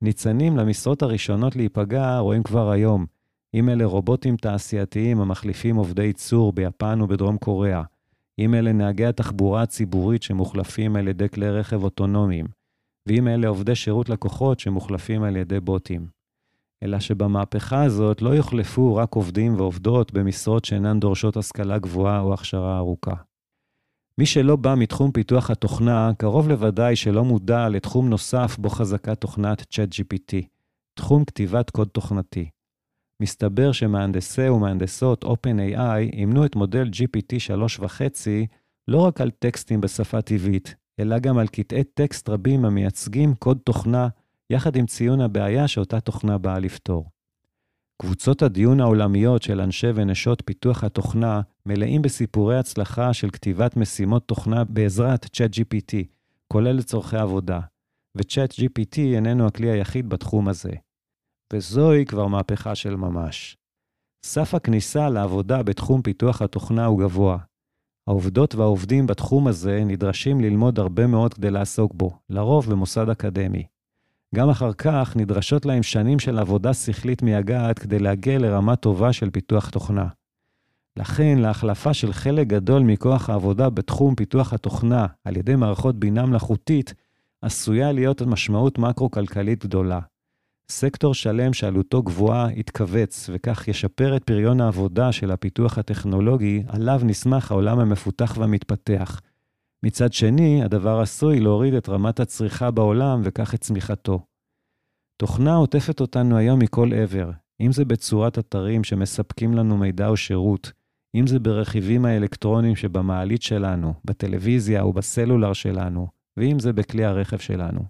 ניצנים למשרות הראשונות להיפגע רואים כבר היום, אם אלה רובוטים תעשייתיים המחליפים עובדי ייצור ביפן ובדרום קוריאה, אם אלה נהגי התחבורה הציבורית שמוחלפים על ידי כלי רכב אוטונומיים, ואם אלה עובדי שירות לקוחות שמוחלפים על ידי בוטים. אלא שבמהפכה הזאת לא יוחלפו רק עובדים ועובדות במשרות שאינן דורשות השכלה גבוהה או הכשרה ארוכה. מי שלא בא מתחום פיתוח התוכנה, קרוב לוודאי שלא מודע לתחום נוסף בו חזקה תוכנת ChatGPT, תחום כתיבת קוד תוכנתי. מסתבר שמהנדסי ומהנדסות OpenAI אימנו את מודל GPT 3.5 לא רק על טקסטים בשפה טבעית, אלא גם על קטעי טקסט רבים המייצגים קוד תוכנה, יחד עם ציון הבעיה שאותה תוכנה באה לפתור. קבוצות הדיון העולמיות של אנשי ונשות פיתוח התוכנה מלאים בסיפורי הצלחה של כתיבת משימות תוכנה בעזרת ChatGPT, כולל לצורכי עבודה, ו-ChatGPT איננו הכלי היחיד בתחום הזה. וזוהי כבר מהפכה של ממש. סף הכניסה לעבודה בתחום פיתוח התוכנה הוא גבוה. העובדות והעובדים בתחום הזה נדרשים ללמוד הרבה מאוד כדי לעסוק בו, לרוב במוסד אקדמי. גם אחר כך נדרשות להם שנים של עבודה שכלית מייגעת כדי להגיע לרמה טובה של פיתוח תוכנה. לכן, להחלפה של חלק גדול מכוח העבודה בתחום פיתוח התוכנה על ידי מערכות בינה מלאכותית, עשויה להיות משמעות מקרו-כלכלית גדולה. סקטור שלם שעלותו גבוהה יתכווץ, וכך ישפר את פריון העבודה של הפיתוח הטכנולוגי, עליו נסמך העולם המפותח והמתפתח. מצד שני, הדבר עשוי להוריד את רמת הצריכה בעולם וכך את צמיחתו. תוכנה עוטפת אותנו היום מכל עבר, אם זה בצורת אתרים שמספקים לנו מידע או שירות, אם זה ברכיבים האלקטרוניים שבמעלית שלנו, בטלוויזיה או בסלולר שלנו, ואם זה בכלי הרכב שלנו.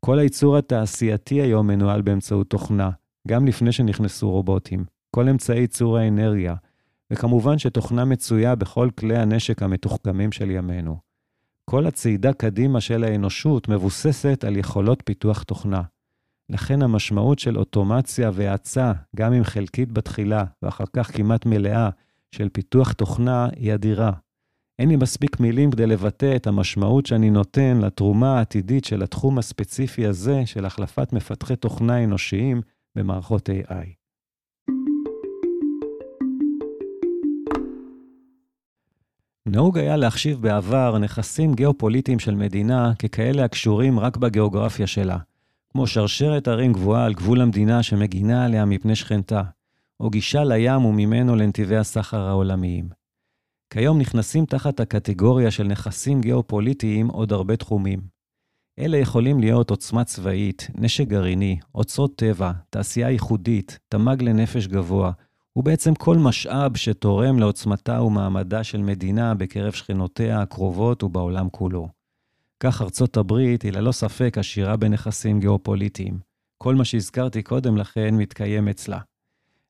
כל הייצור התעשייתי היום מנוהל באמצעות תוכנה, גם לפני שנכנסו רובוטים. כל אמצעי ייצור האנרגיה, וכמובן שתוכנה מצויה בכל כלי הנשק המתוחכמים של ימינו. כל הצעידה קדימה של האנושות מבוססת על יכולות פיתוח תוכנה. לכן המשמעות של אוטומציה והאצה, גם אם חלקית בתחילה ואחר כך כמעט מלאה, של פיתוח תוכנה היא אדירה. אין לי מספיק מילים כדי לבטא את המשמעות שאני נותן לתרומה העתידית של התחום הספציפי הזה של החלפת מפתחי תוכנה אנושיים במערכות AI. נהוג היה להחשיב בעבר נכסים גיאופוליטיים של מדינה ככאלה הקשורים רק בגיאוגרפיה שלה, כמו שרשרת ערים גבוהה על גבול המדינה שמגינה עליה מפני שכנתה, או גישה לים וממנו לנתיבי הסחר העולמיים. כיום נכנסים תחת הקטגוריה של נכסים גיאופוליטיים עוד הרבה תחומים. אלה יכולים להיות עוצמה צבאית, נשק גרעיני, אוצרות טבע, תעשייה ייחודית, תמ"ג לנפש גבוה, ובעצם כל משאב שתורם לעוצמתה ומעמדה של מדינה בקרב שכנותיה הקרובות ובעולם כולו. כך ארצות הברית היא ללא ספק עשירה בנכסים גיאופוליטיים. כל מה שהזכרתי קודם לכן מתקיים אצלה.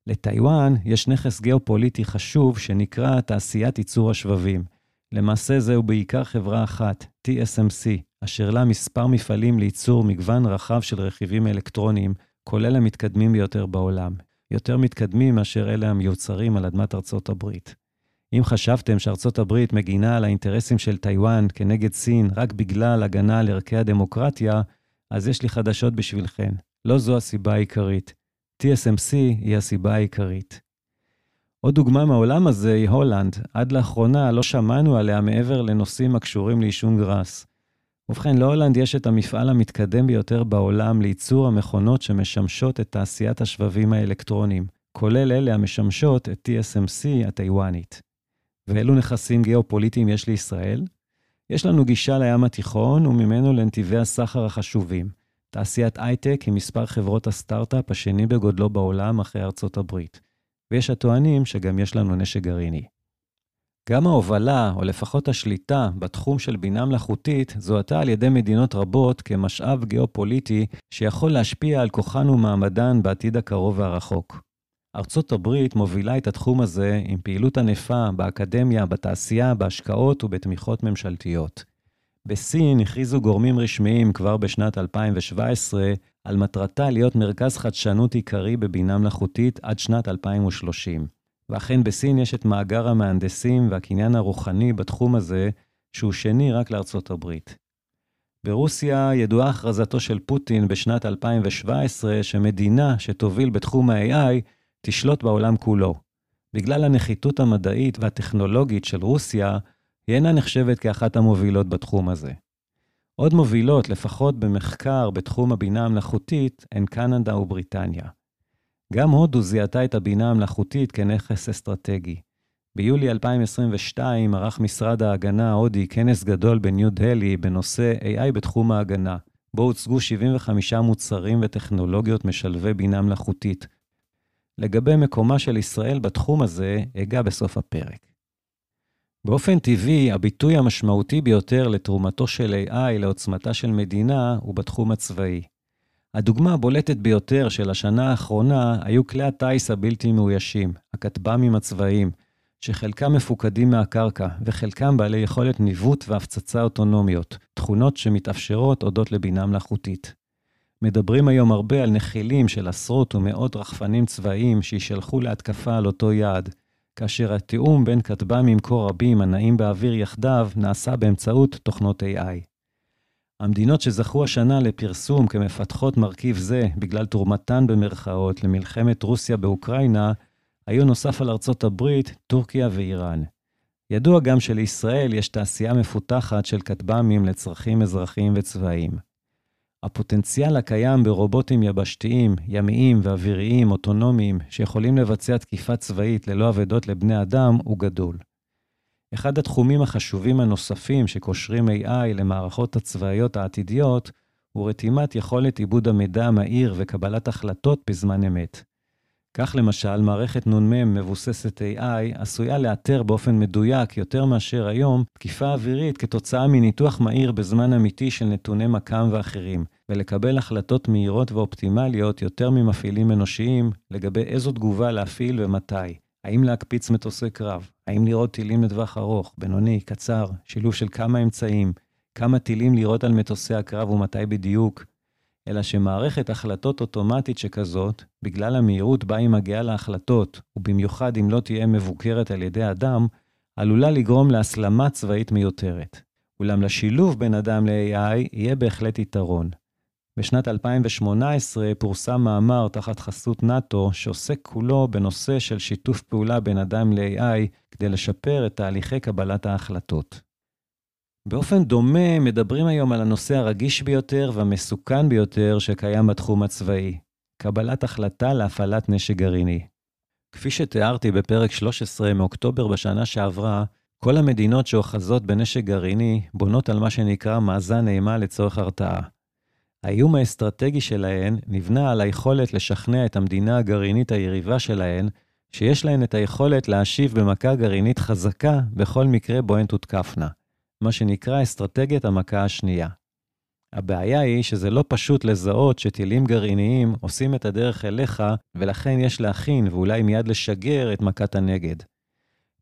לטיוואן יש נכס גיאופוליטי חשוב שנקרא תעשיית ייצור השבבים. למעשה זהו בעיקר חברה אחת, TSMC, אשר לה מספר מפעלים לייצור מגוון רחב של רכיבים אלקטרוניים, כולל המתקדמים ביותר בעולם. יותר מתקדמים מאשר אלה המיוצרים על אדמת ארצות הברית. אם חשבתם שארצות הברית מגינה על האינטרסים של טיוואן כנגד סין רק בגלל הגנה על ערכי הדמוקרטיה, אז יש לי חדשות בשבילכם. לא זו הסיבה העיקרית. TSMC היא הסיבה העיקרית. עוד דוגמה מהעולם הזה היא הולנד. עד לאחרונה לא שמענו עליה מעבר לנושאים הקשורים לעישון גראס. ובכן, להולנד יש את המפעל המתקדם ביותר בעולם לייצור המכונות שמשמשות את תעשיית השבבים האלקטרוניים, כולל אלה המשמשות את TSMC הטיוואנית. ואילו נכסים גיאופוליטיים יש לישראל? יש לנו גישה לים התיכון וממנו לנתיבי הסחר החשובים. תעשיית הייטק היא מספר חברות הסטארט-אפ השני בגודלו בעולם אחרי ארצות הברית. ויש הטוענים שגם יש לנו נשק גרעיני. גם ההובלה, או לפחות השליטה, בתחום של בינה מלאכותית, זוהתה על ידי מדינות רבות כמשאב גיאופוליטי שיכול להשפיע על כוחן ומעמדן בעתיד הקרוב והרחוק. ארצות הברית מובילה את התחום הזה עם פעילות ענפה באקדמיה, בתעשייה, בהשקעות ובתמיכות ממשלתיות. בסין הכריזו גורמים רשמיים כבר בשנת 2017 על מטרתה להיות מרכז חדשנות עיקרי בבינה מלאכותית עד שנת 2030. ואכן בסין יש את מאגר המהנדסים והקניין הרוחני בתחום הזה, שהוא שני רק לארצות הברית. ברוסיה ידועה הכרזתו של פוטין בשנת 2017 שמדינה שתוביל בתחום ה-AI תשלוט בעולם כולו. בגלל הנחיתות המדעית והטכנולוגית של רוסיה, היא אינה נחשבת כאחת המובילות בתחום הזה. עוד מובילות, לפחות במחקר בתחום הבינה המלאכותית, הן קנדה ובריטניה. גם הודו זיהתה את הבינה המלאכותית כנכס אסטרטגי. ביולי 2022 ערך משרד ההגנה ההודי כנס גדול בניו דלי בנושא AI בתחום ההגנה, בו הוצגו 75 מוצרים וטכנולוגיות משלבי בינה מלאכותית. לגבי מקומה של ישראל בתחום הזה, אגע בסוף הפרק. באופן טבעי, הביטוי המשמעותי ביותר לתרומתו של AI לעוצמתה של מדינה הוא בתחום הצבאי. הדוגמה הבולטת ביותר של השנה האחרונה היו כלי הטיס הבלתי מאוישים, הכטב"מים הצבאיים, שחלקם מפוקדים מהקרקע, וחלקם בעלי יכולת ניווט והפצצה אוטונומיות, תכונות שמתאפשרות הודות לבינה מלאכותית. מדברים היום הרבה על נחילים של עשרות ומאות רחפנים צבאיים שישלחו להתקפה על אותו יעד, כאשר התיאום בין כטב"מים כה רבים הנעים באוויר יחדיו נעשה באמצעות תוכנות AI. המדינות שזכו השנה לפרסום כמפתחות מרכיב זה בגלל תרומתן במרכאות למלחמת רוסיה באוקראינה, היו נוסף על ארצות הברית, טורקיה ואיראן. ידוע גם שלישראל יש תעשייה מפותחת של כטב"מים לצרכים אזרחיים וצבאיים. הפוטנציאל הקיים ברובוטים יבשתיים, ימיים ואוויריים אוטונומיים שיכולים לבצע תקיפה צבאית ללא אבדות לבני אדם הוא גדול. אחד התחומים החשובים הנוספים שקושרים AI למערכות הצבאיות העתידיות הוא רתימת יכולת עיבוד המידע המהיר וקבלת החלטות בזמן אמת. כך למשל, מערכת נ"מ מבוססת AI עשויה לאתר באופן מדויק יותר מאשר היום תקיפה אווירית כתוצאה מניתוח מהיר בזמן אמיתי של נתוני מקם ואחרים, ולקבל החלטות מהירות ואופטימליות יותר ממפעילים אנושיים לגבי איזו תגובה להפעיל ומתי. האם להקפיץ מטוסי קרב? האם לראות טילים לטווח ארוך, בינוני, קצר, שילוב של כמה אמצעים, כמה טילים לראות על מטוסי הקרב ומתי בדיוק, אלא שמערכת החלטות אוטומטית שכזאת, בגלל המהירות בה היא מגיעה להחלטות, ובמיוחד אם לא תהיה מבוקרת על ידי אדם, עלולה לגרום להסלמה צבאית מיותרת. אולם לשילוב בין אדם ל-AI יהיה בהחלט יתרון. בשנת 2018 פורסם מאמר תחת חסות נאט"ו, שעוסק כולו בנושא של שיתוף פעולה בין אדם ל-AI כדי לשפר את תהליכי קבלת ההחלטות. באופן דומה, מדברים היום על הנושא הרגיש ביותר והמסוכן ביותר שקיים בתחום הצבאי, קבלת החלטה להפעלת נשק גרעיני. כפי שתיארתי בפרק 13 מאוקטובר בשנה שעברה, כל המדינות שאוחזות בנשק גרעיני בונות על מה שנקרא מאזן אימה לצורך הרתעה. האיום האסטרטגי שלהן נבנה על היכולת לשכנע את המדינה הגרעינית היריבה שלהן, שיש להן את היכולת להשיב במכה גרעינית חזקה בכל מקרה בו הן תותקפנה. מה שנקרא אסטרטגיית המכה השנייה. הבעיה היא שזה לא פשוט לזהות שטילים גרעיניים עושים את הדרך אליך, ולכן יש להכין ואולי מיד לשגר את מכת הנגד.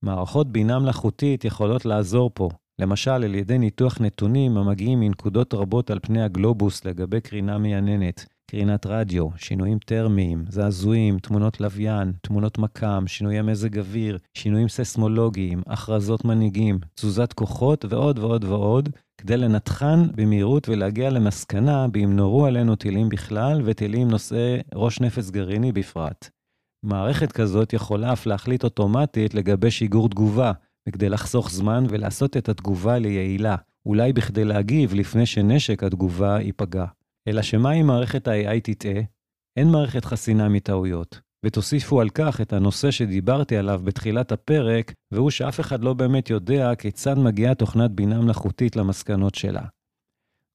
מערכות בינה מלאכותית יכולות לעזור פה, למשל על ידי ניתוח נתונים המגיעים מנקודות רבות על פני הגלובוס לגבי קרינה מייננת, קרינת רדיו, שינויים טרמיים, זעזועים, תמונות לוויין, תמונות מקם, שינויי מזג אוויר, שינויים ססמולוגיים, הכרזות מנהיגים, תזוזת כוחות ועוד ועוד ועוד, כדי לנתחן במהירות ולהגיע למסקנה באם נורו עלינו טילים בכלל וטילים נושאי ראש נפץ גרעיני בפרט. מערכת כזאת יכולה אף להחליט אוטומטית לגבי שיגור תגובה, וכדי לחסוך זמן ולעשות את התגובה ליעילה, אולי בכדי להגיב לפני שנשק התגובה ייפגע. אלא שמה אם מערכת ה-AI תטעה? אין מערכת חסינה מטעויות. ותוסיפו על כך את הנושא שדיברתי עליו בתחילת הפרק, והוא שאף אחד לא באמת יודע כיצד מגיעה תוכנת בינה מלאכותית למסקנות שלה.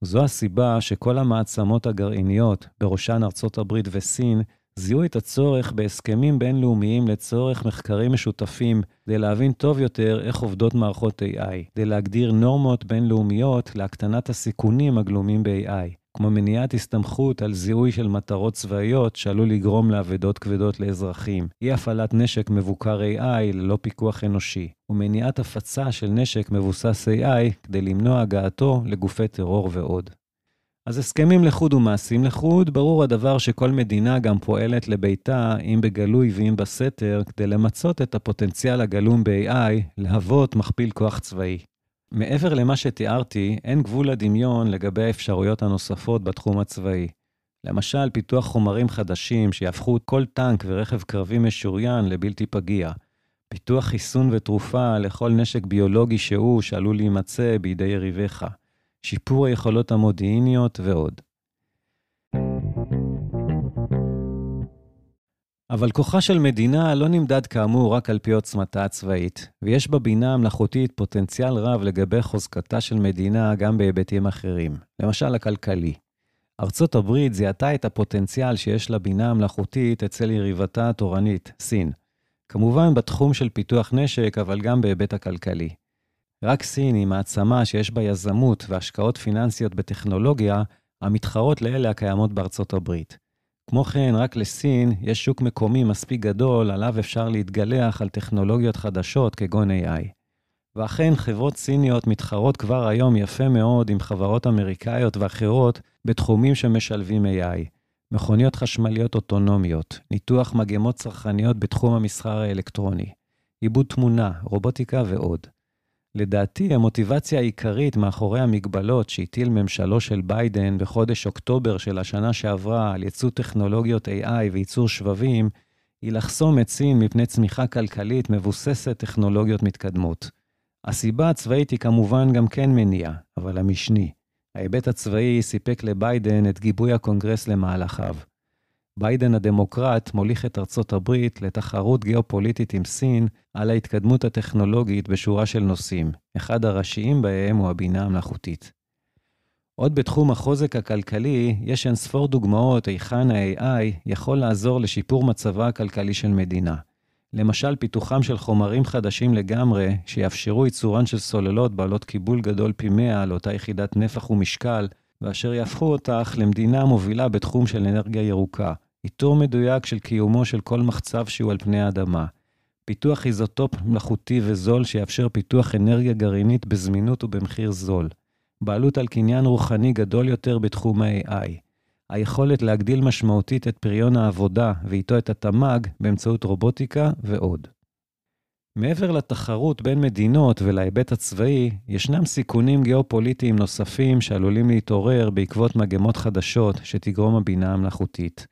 זו הסיבה שכל המעצמות הגרעיניות, בראשן ארצות הברית וסין, זיהו את הצורך בהסכמים בינלאומיים לצורך מחקרים משותפים, כדי להבין טוב יותר איך עובדות מערכות AI, כדי להגדיר נורמות בינלאומיות להקטנת הסיכונים הגלומים ב-AI, כמו מניעת הסתמכות על זיהוי של מטרות צבאיות שעלול לגרום לאבדות כבדות לאזרחים, אי הפעלת נשק מבוקר AI ללא פיקוח אנושי, ומניעת הפצה של נשק מבוסס AI כדי למנוע הגעתו לגופי טרור ועוד. אז הסכמים לחוד ומעשים לחוד, ברור הדבר שכל מדינה גם פועלת לביתה, אם בגלוי ואם בסתר, כדי למצות את הפוטנציאל הגלום ב-AI להוות מכפיל כוח צבאי. מעבר למה שתיארתי, אין גבול לדמיון לגבי האפשרויות הנוספות בתחום הצבאי. למשל, פיתוח חומרים חדשים שיהפכו כל טנק ורכב קרבי משוריין לבלתי פגיע. פיתוח חיסון ותרופה לכל נשק ביולוגי שהוא שעלול להימצא בידי יריביך. שיפור היכולות המודיעיניות ועוד. אבל כוחה של מדינה לא נמדד כאמור רק על פי עוצמתה הצבאית, ויש בבינה המלאכותית פוטנציאל רב לגבי חוזקתה של מדינה גם בהיבטים אחרים, למשל הכלכלי. ארצות הברית זיהתה את הפוטנציאל שיש לבינה המלאכותית אצל יריבתה התורנית, סין. כמובן בתחום של פיתוח נשק, אבל גם בהיבט הכלכלי. רק סין היא מעצמה שיש בה יזמות והשקעות פיננסיות בטכנולוגיה, המתחרות לאלה הקיימות בארצות הברית. כמו כן, רק לסין יש שוק מקומי מספיק גדול עליו אפשר להתגלח על טכנולוגיות חדשות כגון AI. ואכן, חברות סיניות מתחרות כבר היום יפה מאוד עם חברות אמריקאיות ואחרות בתחומים שמשלבים AI. מכוניות חשמליות אוטונומיות, ניתוח מגמות צרכניות בתחום המסחר האלקטרוני, עיבוד תמונה, רובוטיקה ועוד. לדעתי, המוטיבציה העיקרית מאחורי המגבלות שהטיל ממשלו של ביידן בחודש אוקטובר של השנה שעברה על ייצוא טכנולוגיות AI וייצור שבבים, היא לחסום את סין מפני צמיחה כלכלית מבוססת טכנולוגיות מתקדמות. הסיבה הצבאית היא כמובן גם כן מניע, אבל המשני. ההיבט הצבאי סיפק לביידן את גיבוי הקונגרס למהלכיו. ביידן הדמוקרט מוליך את ארצות הברית לתחרות גיאופוליטית עם סין על ההתקדמות הטכנולוגית בשורה של נושאים. אחד הראשיים בהם הוא הבינה המלאכותית. עוד בתחום החוזק הכלכלי, יש אין ספור דוגמאות היכן ה-AI יכול לעזור לשיפור מצבה הכלכלי של מדינה. למשל, פיתוחם של חומרים חדשים לגמרי, שיאפשרו ייצורן של סוללות בעלות קיבול גדול פי 100 לאותה יחידת נפח ומשקל, ואשר יהפכו אותך למדינה מובילה בתחום של אנרגיה ירוקה. איתור מדויק של קיומו של כל מחצב שהוא על פני האדמה. פיתוח איזוטופ מלאכותי וזול שיאפשר פיתוח אנרגיה גרעינית בזמינות ובמחיר זול. בעלות על קניין רוחני גדול יותר בתחום ה-AI. היכולת להגדיל משמעותית את פריון העבודה ואיתו את התמ"ג באמצעות רובוטיקה ועוד. מעבר לתחרות בין מדינות ולהיבט הצבאי, ישנם סיכונים גיאופוליטיים נוספים שעלולים להתעורר בעקבות מגמות חדשות שתגרום הבינה המלאכותית.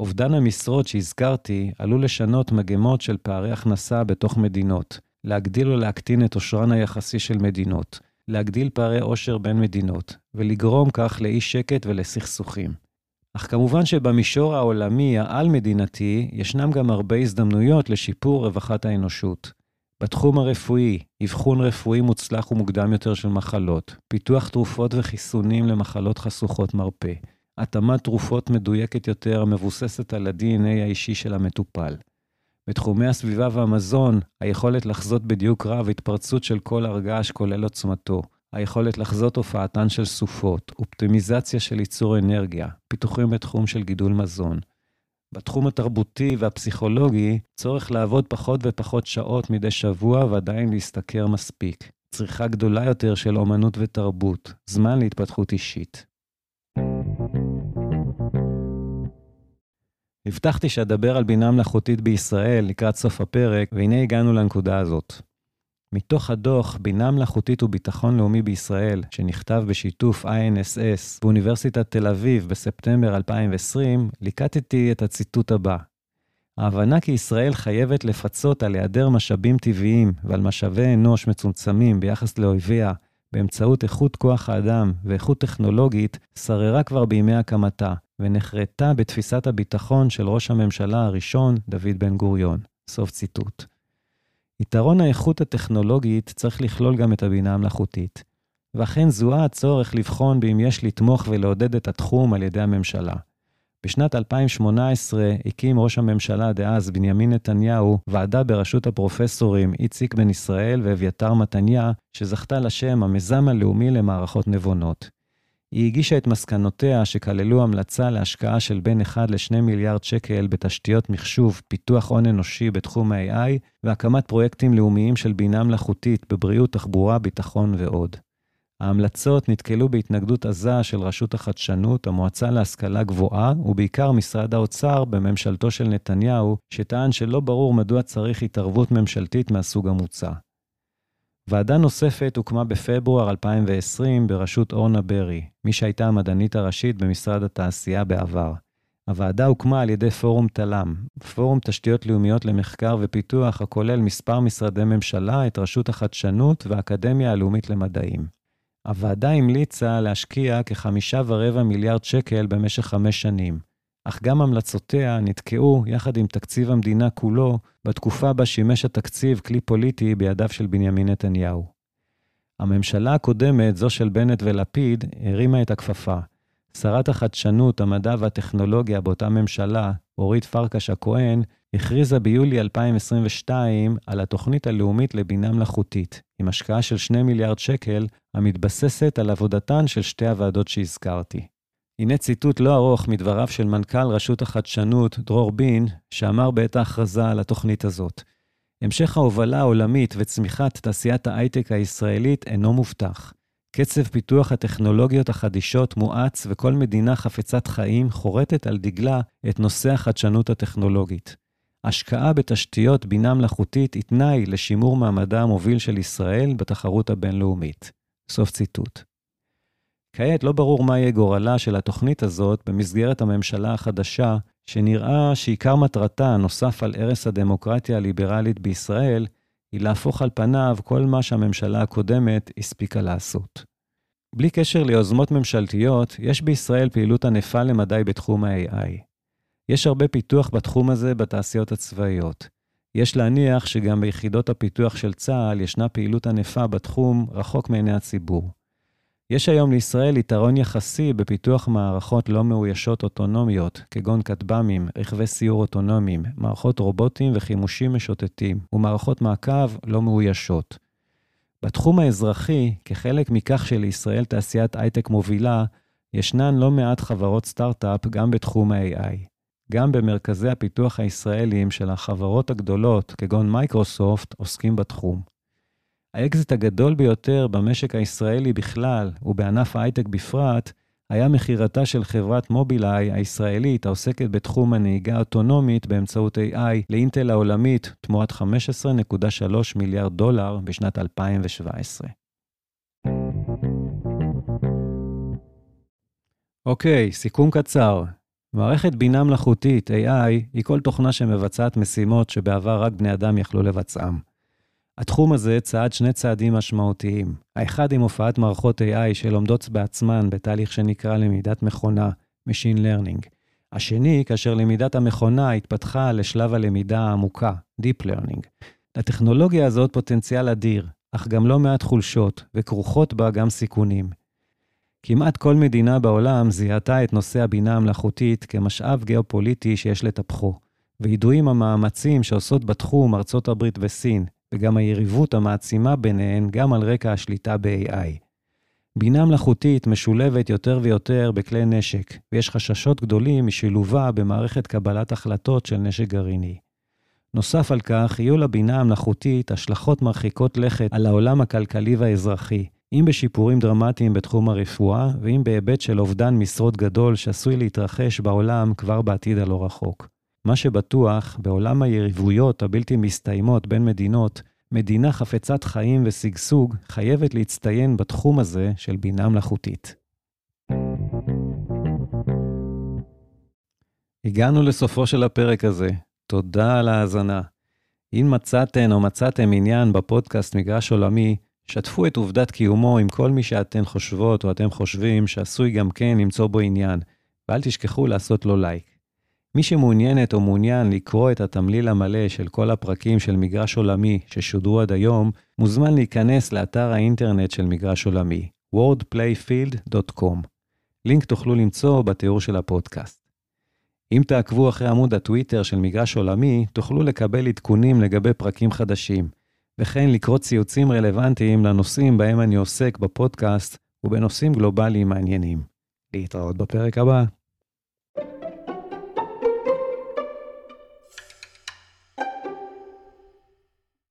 אובדן המשרות שהזכרתי עלול לשנות מגמות של פערי הכנסה בתוך מדינות, להגדיל או להקטין את עושרן היחסי של מדינות, להגדיל פערי עושר בין מדינות, ולגרום כך לאי שקט ולסכסוכים. אך כמובן שבמישור העולמי העל-מדינתי, ישנם גם הרבה הזדמנויות לשיפור רווחת האנושות. בתחום הרפואי, אבחון רפואי מוצלח ומוקדם יותר של מחלות, פיתוח תרופות וחיסונים למחלות חשוכות מרפא, התאמת תרופות מדויקת יותר המבוססת על ה-DNA האישי של המטופל. בתחומי הסביבה והמזון, היכולת לחזות בדיוק רב התפרצות של כל הרגש כולל עוצמתו, היכולת לחזות הופעתן של סופות, אופטימיזציה של ייצור אנרגיה, פיתוחים בתחום של גידול מזון. בתחום התרבותי והפסיכולוגי, צורך לעבוד פחות ופחות שעות מדי שבוע ועדיין להשתכר מספיק. צריכה גדולה יותר של אומנות ותרבות, זמן להתפתחות אישית. הבטחתי שאדבר על בינה מלאכותית בישראל לקראת סוף הפרק, והנה הגענו לנקודה הזאת. מתוך הדוח בינה מלאכותית וביטחון לאומי בישראל, שנכתב בשיתוף INSS באוניברסיטת תל אביב בספטמבר 2020, ליקטתי את הציטוט הבא: ההבנה כי ישראל חייבת לפצות על היעדר משאבים טבעיים ועל משאבי אנוש מצומצמים ביחס לאויביה באמצעות איכות כוח האדם ואיכות טכנולוגית, שררה כבר בימי הקמתה, ונחרטה בתפיסת הביטחון של ראש הממשלה הראשון, דוד בן גוריון. סוף ציטוט. יתרון האיכות הטכנולוגית צריך לכלול גם את הבינה המלאכותית, ואכן זוהה הצורך לבחון באם יש לתמוך ולעודד את התחום על ידי הממשלה. בשנת 2018 הקים ראש הממשלה דאז, בנימין נתניהו, ועדה בראשות הפרופסורים איציק בן ישראל ואביתר מתניה, שזכתה לשם המיזם הלאומי למערכות נבונות. היא הגישה את מסקנותיה, שכללו המלצה להשקעה של בין 1 ל-2 מיליארד שקל בתשתיות מחשוב, פיתוח הון אנושי בתחום ה-AI, והקמת פרויקטים לאומיים של בינה מלאכותית בבריאות, תחבורה, ביטחון ועוד. ההמלצות נתקלו בהתנגדות עזה של רשות החדשנות, המועצה להשכלה גבוהה, ובעיקר משרד האוצר בממשלתו של נתניהו, שטען שלא ברור מדוע צריך התערבות ממשלתית מהסוג המוצע. ועדה נוספת הוקמה בפברואר 2020 בראשות אורנה ברי, מי שהייתה המדענית הראשית במשרד התעשייה בעבר. הוועדה הוקמה על ידי פורום תל"מ, פורום תשתיות לאומיות למחקר ופיתוח הכולל מספר משרדי ממשלה, את רשות החדשנות והאקדמיה הלאומית למדעים. הוועדה המליצה להשקיע כחמישה ורבע מיליארד שקל במשך חמש שנים. אך גם המלצותיה נתקעו יחד עם תקציב המדינה כולו בתקופה בה שימש התקציב כלי פוליטי בידיו של בנימין נתניהו. הממשלה הקודמת, זו של בנט ולפיד, הרימה את הכפפה. שרת החדשנות, המדע והטכנולוגיה באותה ממשלה, אורית פרקש הכהן, הכריזה ביולי 2022 על התוכנית הלאומית לבינה מלאכותית, עם השקעה של 2 מיליארד שקל, המתבססת על עבודתן של שתי הוועדות שהזכרתי. הנה ציטוט לא ארוך מדבריו של מנכ"ל רשות החדשנות, דרור בין, שאמר בעת ההכרזה על התוכנית הזאת: המשך ההובלה העולמית וצמיחת תעשיית ההייטק הישראלית אינו מובטח. קצב פיתוח הטכנולוגיות החדישות מואץ וכל מדינה חפצת חיים חורטת על דגלה את נושא החדשנות הטכנולוגית. השקעה בתשתיות בינה מלאכותית היא תנאי לשימור מעמדה המוביל של ישראל בתחרות הבינלאומית. סוף ציטוט. כעת לא ברור מה יהיה גורלה של התוכנית הזאת במסגרת הממשלה החדשה, שנראה שעיקר מטרתה, נוסף על ערש הדמוקרטיה הליברלית בישראל, היא להפוך על פניו כל מה שהממשלה הקודמת הספיקה לעשות. בלי קשר ליוזמות ממשלתיות, יש בישראל פעילות ענפה למדי בתחום ה-AI. יש הרבה פיתוח בתחום הזה בתעשיות הצבאיות. יש להניח שגם ביחידות הפיתוח של צה"ל ישנה פעילות ענפה בתחום רחוק מעיני הציבור. יש היום לישראל יתרון יחסי בפיתוח מערכות לא מאוישות אוטונומיות, כגון כטב"מים, רכבי סיור אוטונומיים, מערכות רובוטים וחימושים משוטטים, ומערכות מעקב לא מאוישות. בתחום האזרחי, כחלק מכך שלישראל תעשיית הייטק מובילה, ישנן לא מעט חברות סטארט-אפ גם בתחום ה-AI. גם במרכזי הפיתוח הישראליים של החברות הגדולות, כגון מייקרוסופט, עוסקים בתחום. האקזיט הגדול ביותר במשק הישראלי בכלל, ובענף ההייטק בפרט, היה מכירתה של חברת מובילאיי הישראלית העוסקת בתחום הנהיגה האוטונומית באמצעות AI לאינטל העולמית תמורת 15.3 מיליארד דולר בשנת 2017. אוקיי, סיכום קצר. מערכת בינה מלאכותית, AI, היא כל תוכנה שמבצעת משימות שבעבר רק בני אדם יכלו לבצעם. התחום הזה צעד שני צעדים משמעותיים. האחד עם הופעת מערכות AI שלומדות בעצמן בתהליך שנקרא למידת מכונה, Machine Learning. השני, כאשר למידת המכונה התפתחה לשלב הלמידה העמוקה, Deep Learning. לטכנולוגיה הזאת פוטנציאל אדיר, אך גם לא מעט חולשות, וכרוכות בה גם סיכונים. כמעט כל מדינה בעולם זיהתה את נושא הבינה המלאכותית כמשאב גיאופוליטי שיש לטפחו, וידועים המאמצים שעושות בתחום ארצות הברית וסין, וגם היריבות המעצימה ביניהן גם על רקע השליטה ב-AI. בינה מלאכותית משולבת יותר ויותר בכלי נשק, ויש חששות גדולים משילובה במערכת קבלת החלטות של נשק גרעיני. נוסף על כך, יהיו לבינה המלאכותית השלכות מרחיקות לכת על העולם הכלכלי והאזרחי, אם בשיפורים דרמטיים בתחום הרפואה, ואם בהיבט של אובדן משרות גדול שעשוי להתרחש בעולם כבר בעתיד הלא רחוק. מה שבטוח, בעולם היריבויות הבלתי מסתיימות בין מדינות, מדינה חפצת חיים ושגשוג חייבת להצטיין בתחום הזה של בינה מלאכותית. הגענו לסופו של הפרק הזה. תודה על ההאזנה. אם מצאתן או מצאתם עניין בפודקאסט מגרש עולמי, שתפו את עובדת קיומו עם כל מי שאתן חושבות או אתם חושבים שעשוי גם כן למצוא בו עניין, ואל תשכחו לעשות לו לייק. מי שמעוניינת או מעוניין לקרוא את התמליל המלא של כל הפרקים של מגרש עולמי ששודרו עד היום, מוזמן להיכנס לאתר האינטרנט של מגרש עולמי, wordplayfield.com. לינק תוכלו למצוא בתיאור של הפודקאסט. אם תעקבו אחרי עמוד הטוויטר של מגרש עולמי, תוכלו לקבל עדכונים לגבי פרקים חדשים, וכן לקרוא ציוצים רלוונטיים לנושאים בהם אני עוסק בפודקאסט ובנושאים גלובליים מעניינים. להתראות בפרק הבא.